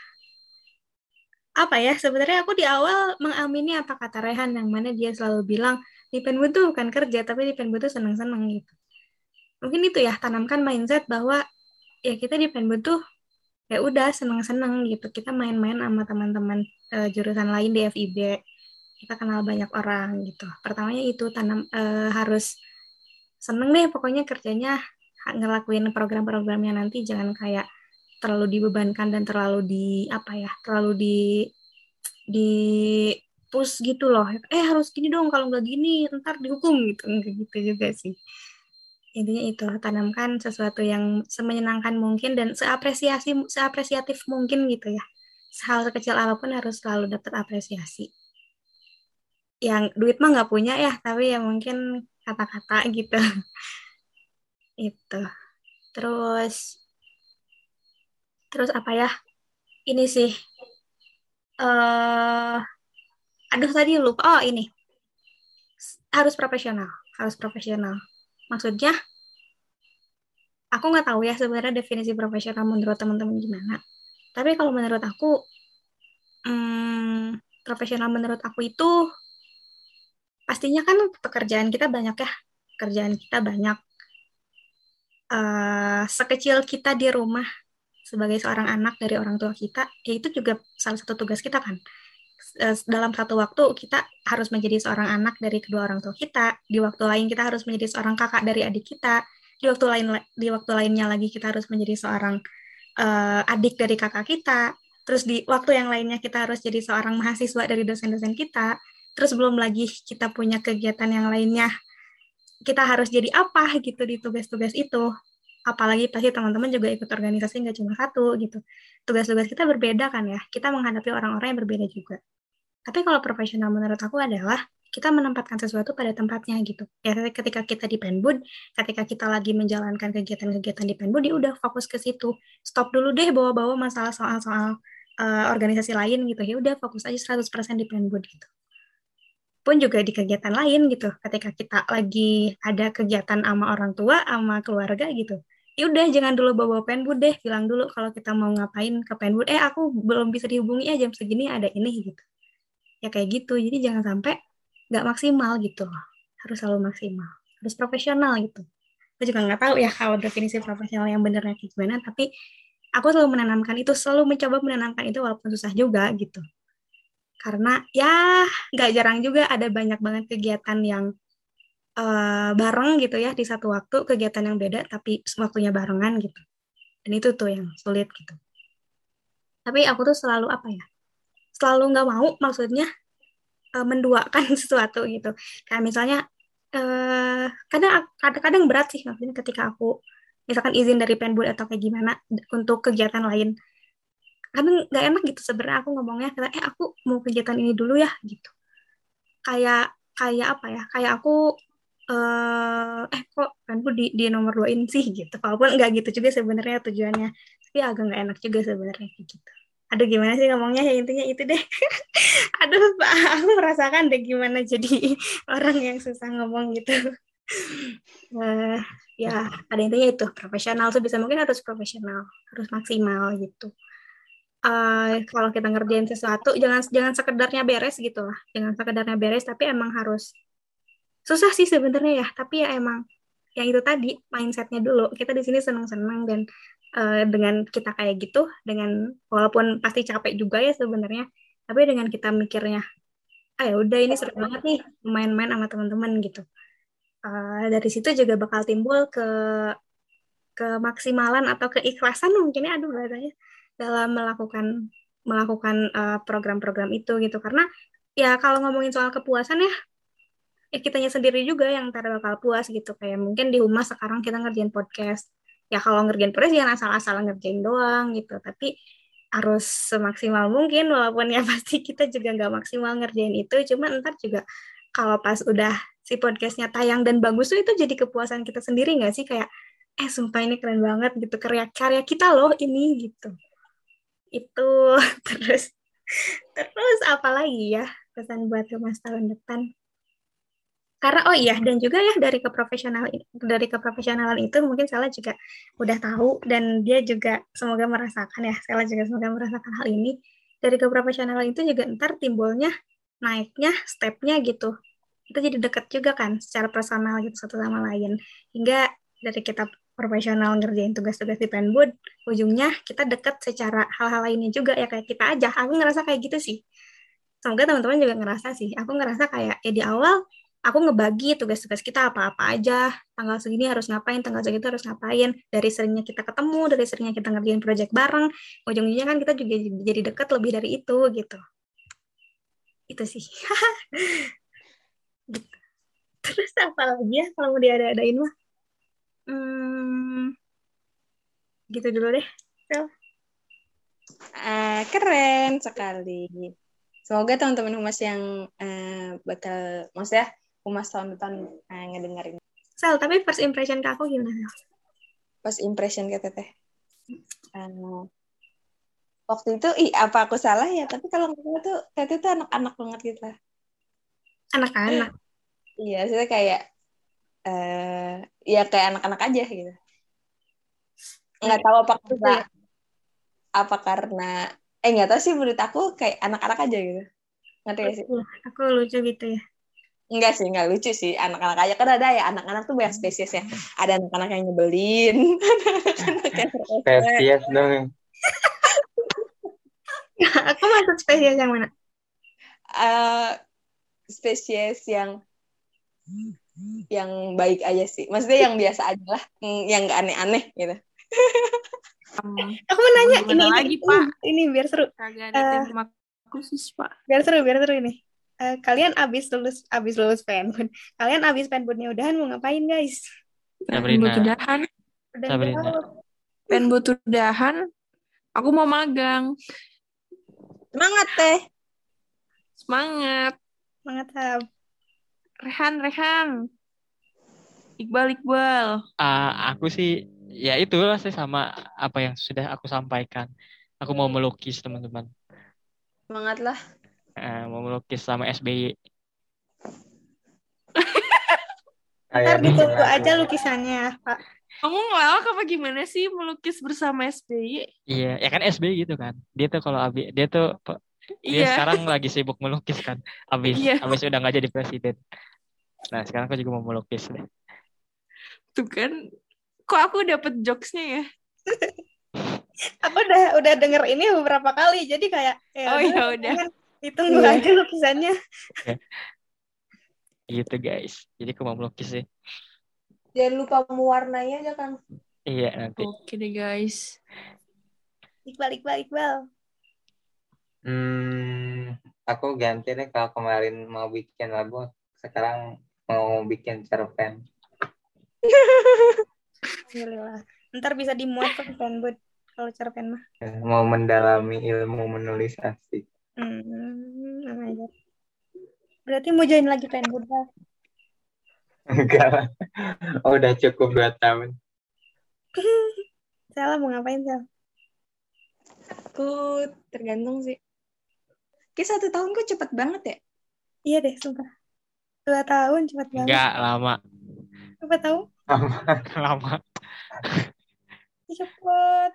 apa ya sebenarnya aku di awal mengamini apa kata Rehan yang mana dia selalu bilang di Penbu tuh bukan kerja tapi di Penbu tuh seneng-seneng gitu. Mungkin itu ya tanamkan mindset bahwa ya kita di Penbu tuh ya udah seneng-seneng gitu. Kita main-main sama teman-teman uh, jurusan lain di FIB kita kenal banyak orang gitu. Pertamanya itu tanam uh, harus seneng deh pokoknya kerjanya. Ngelakuin program-programnya nanti jangan kayak terlalu dibebankan dan terlalu di apa ya terlalu di di push gitu loh. Eh harus gini dong kalau nggak gini ntar dihukum gitu. Enggak gitu juga sih. Intinya itu tanamkan sesuatu yang semenyenangkan mungkin dan seapresiasi seapresiatif mungkin gitu ya. Hal sekecil apa pun harus selalu dapat apresiasi. Yang duit mah nggak punya ya tapi ya mungkin kata-kata gitu. Itu. Terus terus apa ya? Ini sih. Uh, aduh tadi lupa. Oh ini. Harus profesional harus profesional. Maksudnya, aku nggak tahu ya sebenarnya definisi profesional menurut teman-teman gimana. Tapi kalau menurut aku, hmm, profesional menurut aku itu pastinya kan pekerjaan kita banyak ya, pekerjaan kita banyak. Uh, sekecil kita di rumah sebagai seorang anak dari orang tua kita, ya itu juga salah satu tugas kita kan dalam satu waktu kita harus menjadi seorang anak dari kedua orang tua kita, di waktu lain kita harus menjadi seorang kakak dari adik kita, di waktu lain di waktu lainnya lagi kita harus menjadi seorang uh, adik dari kakak kita, terus di waktu yang lainnya kita harus jadi seorang mahasiswa dari dosen-dosen kita, terus belum lagi kita punya kegiatan yang lainnya. Kita harus jadi apa gitu di tugas-tugas itu. Apalagi pasti teman-teman juga ikut organisasi nggak cuma satu gitu. Tugas-tugas kita berbeda kan ya. Kita menghadapi orang-orang yang berbeda juga tapi kalau profesional menurut aku adalah kita menempatkan sesuatu pada tempatnya gitu. Ya ketika kita di penbud, ketika kita lagi menjalankan kegiatan-kegiatan di penbud, dia udah fokus ke situ. Stop dulu deh bawa-bawa masalah soal-soal uh, organisasi lain gitu. Ya udah fokus aja 100% di penbud gitu. Pun juga di kegiatan lain gitu. Ketika kita lagi ada kegiatan sama orang tua, sama keluarga gitu. Ya udah jangan dulu bawa penbud deh, bilang dulu kalau kita mau ngapain ke penbud, eh aku belum bisa dihubungi ya jam segini ada ini gitu ya kayak gitu. Jadi jangan sampai nggak maksimal gitu harus selalu maksimal. Harus profesional gitu. Aku juga nggak tahu ya kalau definisi profesional yang benernya kayak gimana tapi aku selalu menanamkan itu selalu mencoba menanamkan itu walaupun susah juga gitu. Karena ya nggak jarang juga ada banyak banget kegiatan yang uh, bareng gitu ya di satu waktu kegiatan yang beda tapi waktunya barengan gitu. Dan itu tuh yang sulit gitu. Tapi aku tuh selalu apa ya selalu nggak mau maksudnya uh, menduakan sesuatu gitu. Kayak misalnya uh, kadang kadang-kadang berat sih maksudnya ketika aku misalkan izin dari penbud atau kayak gimana untuk kegiatan lain. Kadang nggak enak gitu sebenarnya aku ngomongnya kayak eh aku mau kegiatan ini dulu ya gitu. Kayak kayak apa ya kayak aku uh, eh kok penbud di, di nomor dua ini sih gitu. Walaupun nggak gitu juga sebenarnya tujuannya tapi agak nggak enak juga sebenarnya gitu aduh gimana sih ngomongnya? Ya intinya itu deh. Aduh pak aku merasakan deh gimana jadi orang yang susah ngomong gitu. Uh, ya ada intinya itu. Profesional tuh bisa mungkin harus profesional harus maksimal gitu. Uh, kalau kita ngerjain sesuatu jangan jangan sekedarnya beres gitu lah. Jangan sekedarnya beres tapi emang harus susah sih sebenarnya ya. Tapi ya emang yang itu tadi mindsetnya dulu. Kita di sini senang-senang dan uh, dengan kita kayak gitu dengan walaupun pasti capek juga ya sebenarnya tapi dengan kita mikirnya ah ya udah ini seru banget nih main-main sama teman-teman gitu. Uh, dari situ juga bakal timbul ke kemaksimalan atau keikhlasan mungkin ya aduh bahasanya dalam melakukan melakukan uh, program-program itu gitu. Karena ya kalau ngomongin soal kepuasan ya ya kitanya sendiri juga yang ntar bakal puas gitu. Kayak mungkin di rumah sekarang kita ngerjain podcast ya kalau ngerjain press jangan asal-asal ngerjain doang gitu. Tapi harus semaksimal mungkin walaupun ya pasti kita juga nggak maksimal ngerjain itu. Cuma ntar juga kalau pas udah si podcastnya tayang dan bagus tuh itu jadi kepuasan kita sendiri nggak sih? Kayak eh sumpah ini keren banget gitu. Karya karya kita loh ini gitu. Itu terus terus apa lagi ya pesan buat mas tahun depan karena oh iya dan juga ya dari keprofesional dari keprofesionalan itu mungkin saya juga udah tahu dan dia juga semoga merasakan ya saya juga semoga merasakan hal ini dari keprofesionalan itu juga ntar timbulnya naiknya stepnya gitu itu jadi dekat juga kan secara personal gitu satu sama lain hingga dari kita profesional ngerjain tugas-tugas di Penbud, ujungnya kita deket secara hal-hal lainnya juga ya kayak kita aja. Aku ngerasa kayak gitu sih. Semoga teman-teman juga ngerasa sih. Aku ngerasa kayak ya di awal aku ngebagi tugas-tugas kita apa-apa aja. Tanggal segini harus ngapain, tanggal segitu harus ngapain. Dari seringnya kita ketemu, dari seringnya kita ngerjain project bareng, ujung-ujungnya kan kita juga jadi deket lebih dari itu gitu. Itu sih. gitu. Terus apa lagi ya kalau mau diada-adain mah? Hmm, gitu dulu deh. Sel. Ah, keren sekali. Semoga teman-teman humas yang uh, bakal, maksudnya humas tahun depan uh, ngedengerin. Sel, tapi first impression ke aku gimana? First impression ke teteh. Uh, waktu itu, ih apa aku salah ya? Tapi kalau nggak tuh teteh tuh anak-anak banget gitu lah. Anak-anak. Iya, saya kayak uh, ya kayak anak-anak aja gitu. Nggak tahu apa karena apa karena eh nggak tahu sih menurut aku kayak anak-anak aja gitu. Ngerti gak sih? Aku lucu gitu ya. Enggak sih, enggak lucu sih. Anak-anak aja kan ada ya, anak-anak tuh banyak spesies ya. Ada anak-anak yang nyebelin. Spesies dong. aku masuk spesies yang mana? Uh, spesies yang yang baik aja sih. Maksudnya yang biasa aja lah, yang gak aneh-aneh gitu. Um, aku mau nanya ini, lagi, ini, Pak. Ini biar seru. Kagak ada tema khusus, Pak. Biar seru, biar seru ini. Uh, kalian abis lulus abis lulus penbud. Kalian abis penbudnya udahan mau ngapain, guys? Penbud udahan. Penbud udahan. Aku mau magang. Semangat teh. Semangat. Semangat, Sab. Rehan, Rehan. Iqbal, Iqbal. Ah, aku sih ya itu lah sih sama apa yang sudah aku sampaikan. Aku mau melukis teman-teman. Semangat lah. Eh, mau melukis sama SBY. Ntar ditunggu aja lukisannya, Pak. Kamu ngelawak apa gimana sih melukis bersama SBY? Iya, ya kan SBY gitu kan. Dia tuh kalau abi dia tuh dia Iya. sekarang lagi sibuk melukis kan. Abis Iya. abis udah nggak jadi presiden. Nah, sekarang aku juga mau melukis deh. Tuh kan. Kok aku dapet jokesnya ya? Aku udah udah denger ini beberapa kali, jadi kayak ya Oh, ya udah. Ditunggu Iya. aja lukisannya. Gitu guys. Jadi aku mau melukis sih. Jangan lupa mewarnai aja kan. Iya nanti. Oke deh guys. Iqbal, Iqbal, Iqbal. Hmm, aku ganti deh kalau kemarin mau bikin lagu, sekarang mau bikin cerpen. Alhamdulillah. Ntar bisa dimuat ke fanbud kalau cerpen mah. Mau mendalami ilmu menulis asik. Hmm, aja. Berarti mau join lagi fanbud Bal? Enggak lah. Oh, udah cukup dua tahun. Salah mau ngapain Sal? Aku tergantung sih. Kayak satu tahun kok cepet banget ya. Iya deh, sumpah. Dua tahun cepat banget. Enggak lama. Apa tahu? lama. Cepet.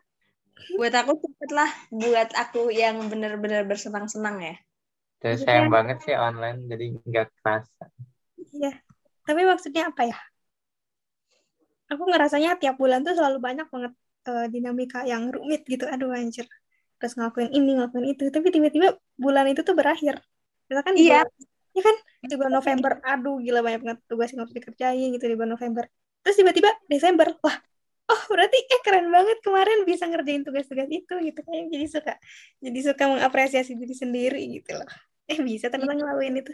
Buat aku cepet lah. Buat aku yang bener-bener bersenang-senang ya. Terus sayang banget sih online, jadi nggak kerasa. Iya. Tapi maksudnya apa ya? Aku ngerasanya tiap bulan tuh selalu banyak banget eh, dinamika yang rumit gitu. Aduh anjir. Terus ngelakuin ini, ngelakuin itu. Tapi tiba-tiba bulan itu tuh berakhir. Misalkan di Iya. bulan- Iya kan? Di bulan November, aduh gila banyak banget tugas yang harus dikerjain gitu di bulan November. Terus tiba-tiba Desember, wah, oh berarti eh keren banget kemarin bisa ngerjain tugas-tugas itu gitu. Kayak jadi suka, jadi suka mengapresiasi diri sendiri gitu loh. Eh bisa ternyata ngelakuin itu.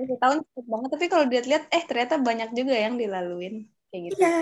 Satu tahun cepet banget. Tapi kalau dilihat-lihat, eh ternyata banyak juga yang dilaluin. Kayak gitu. Iya,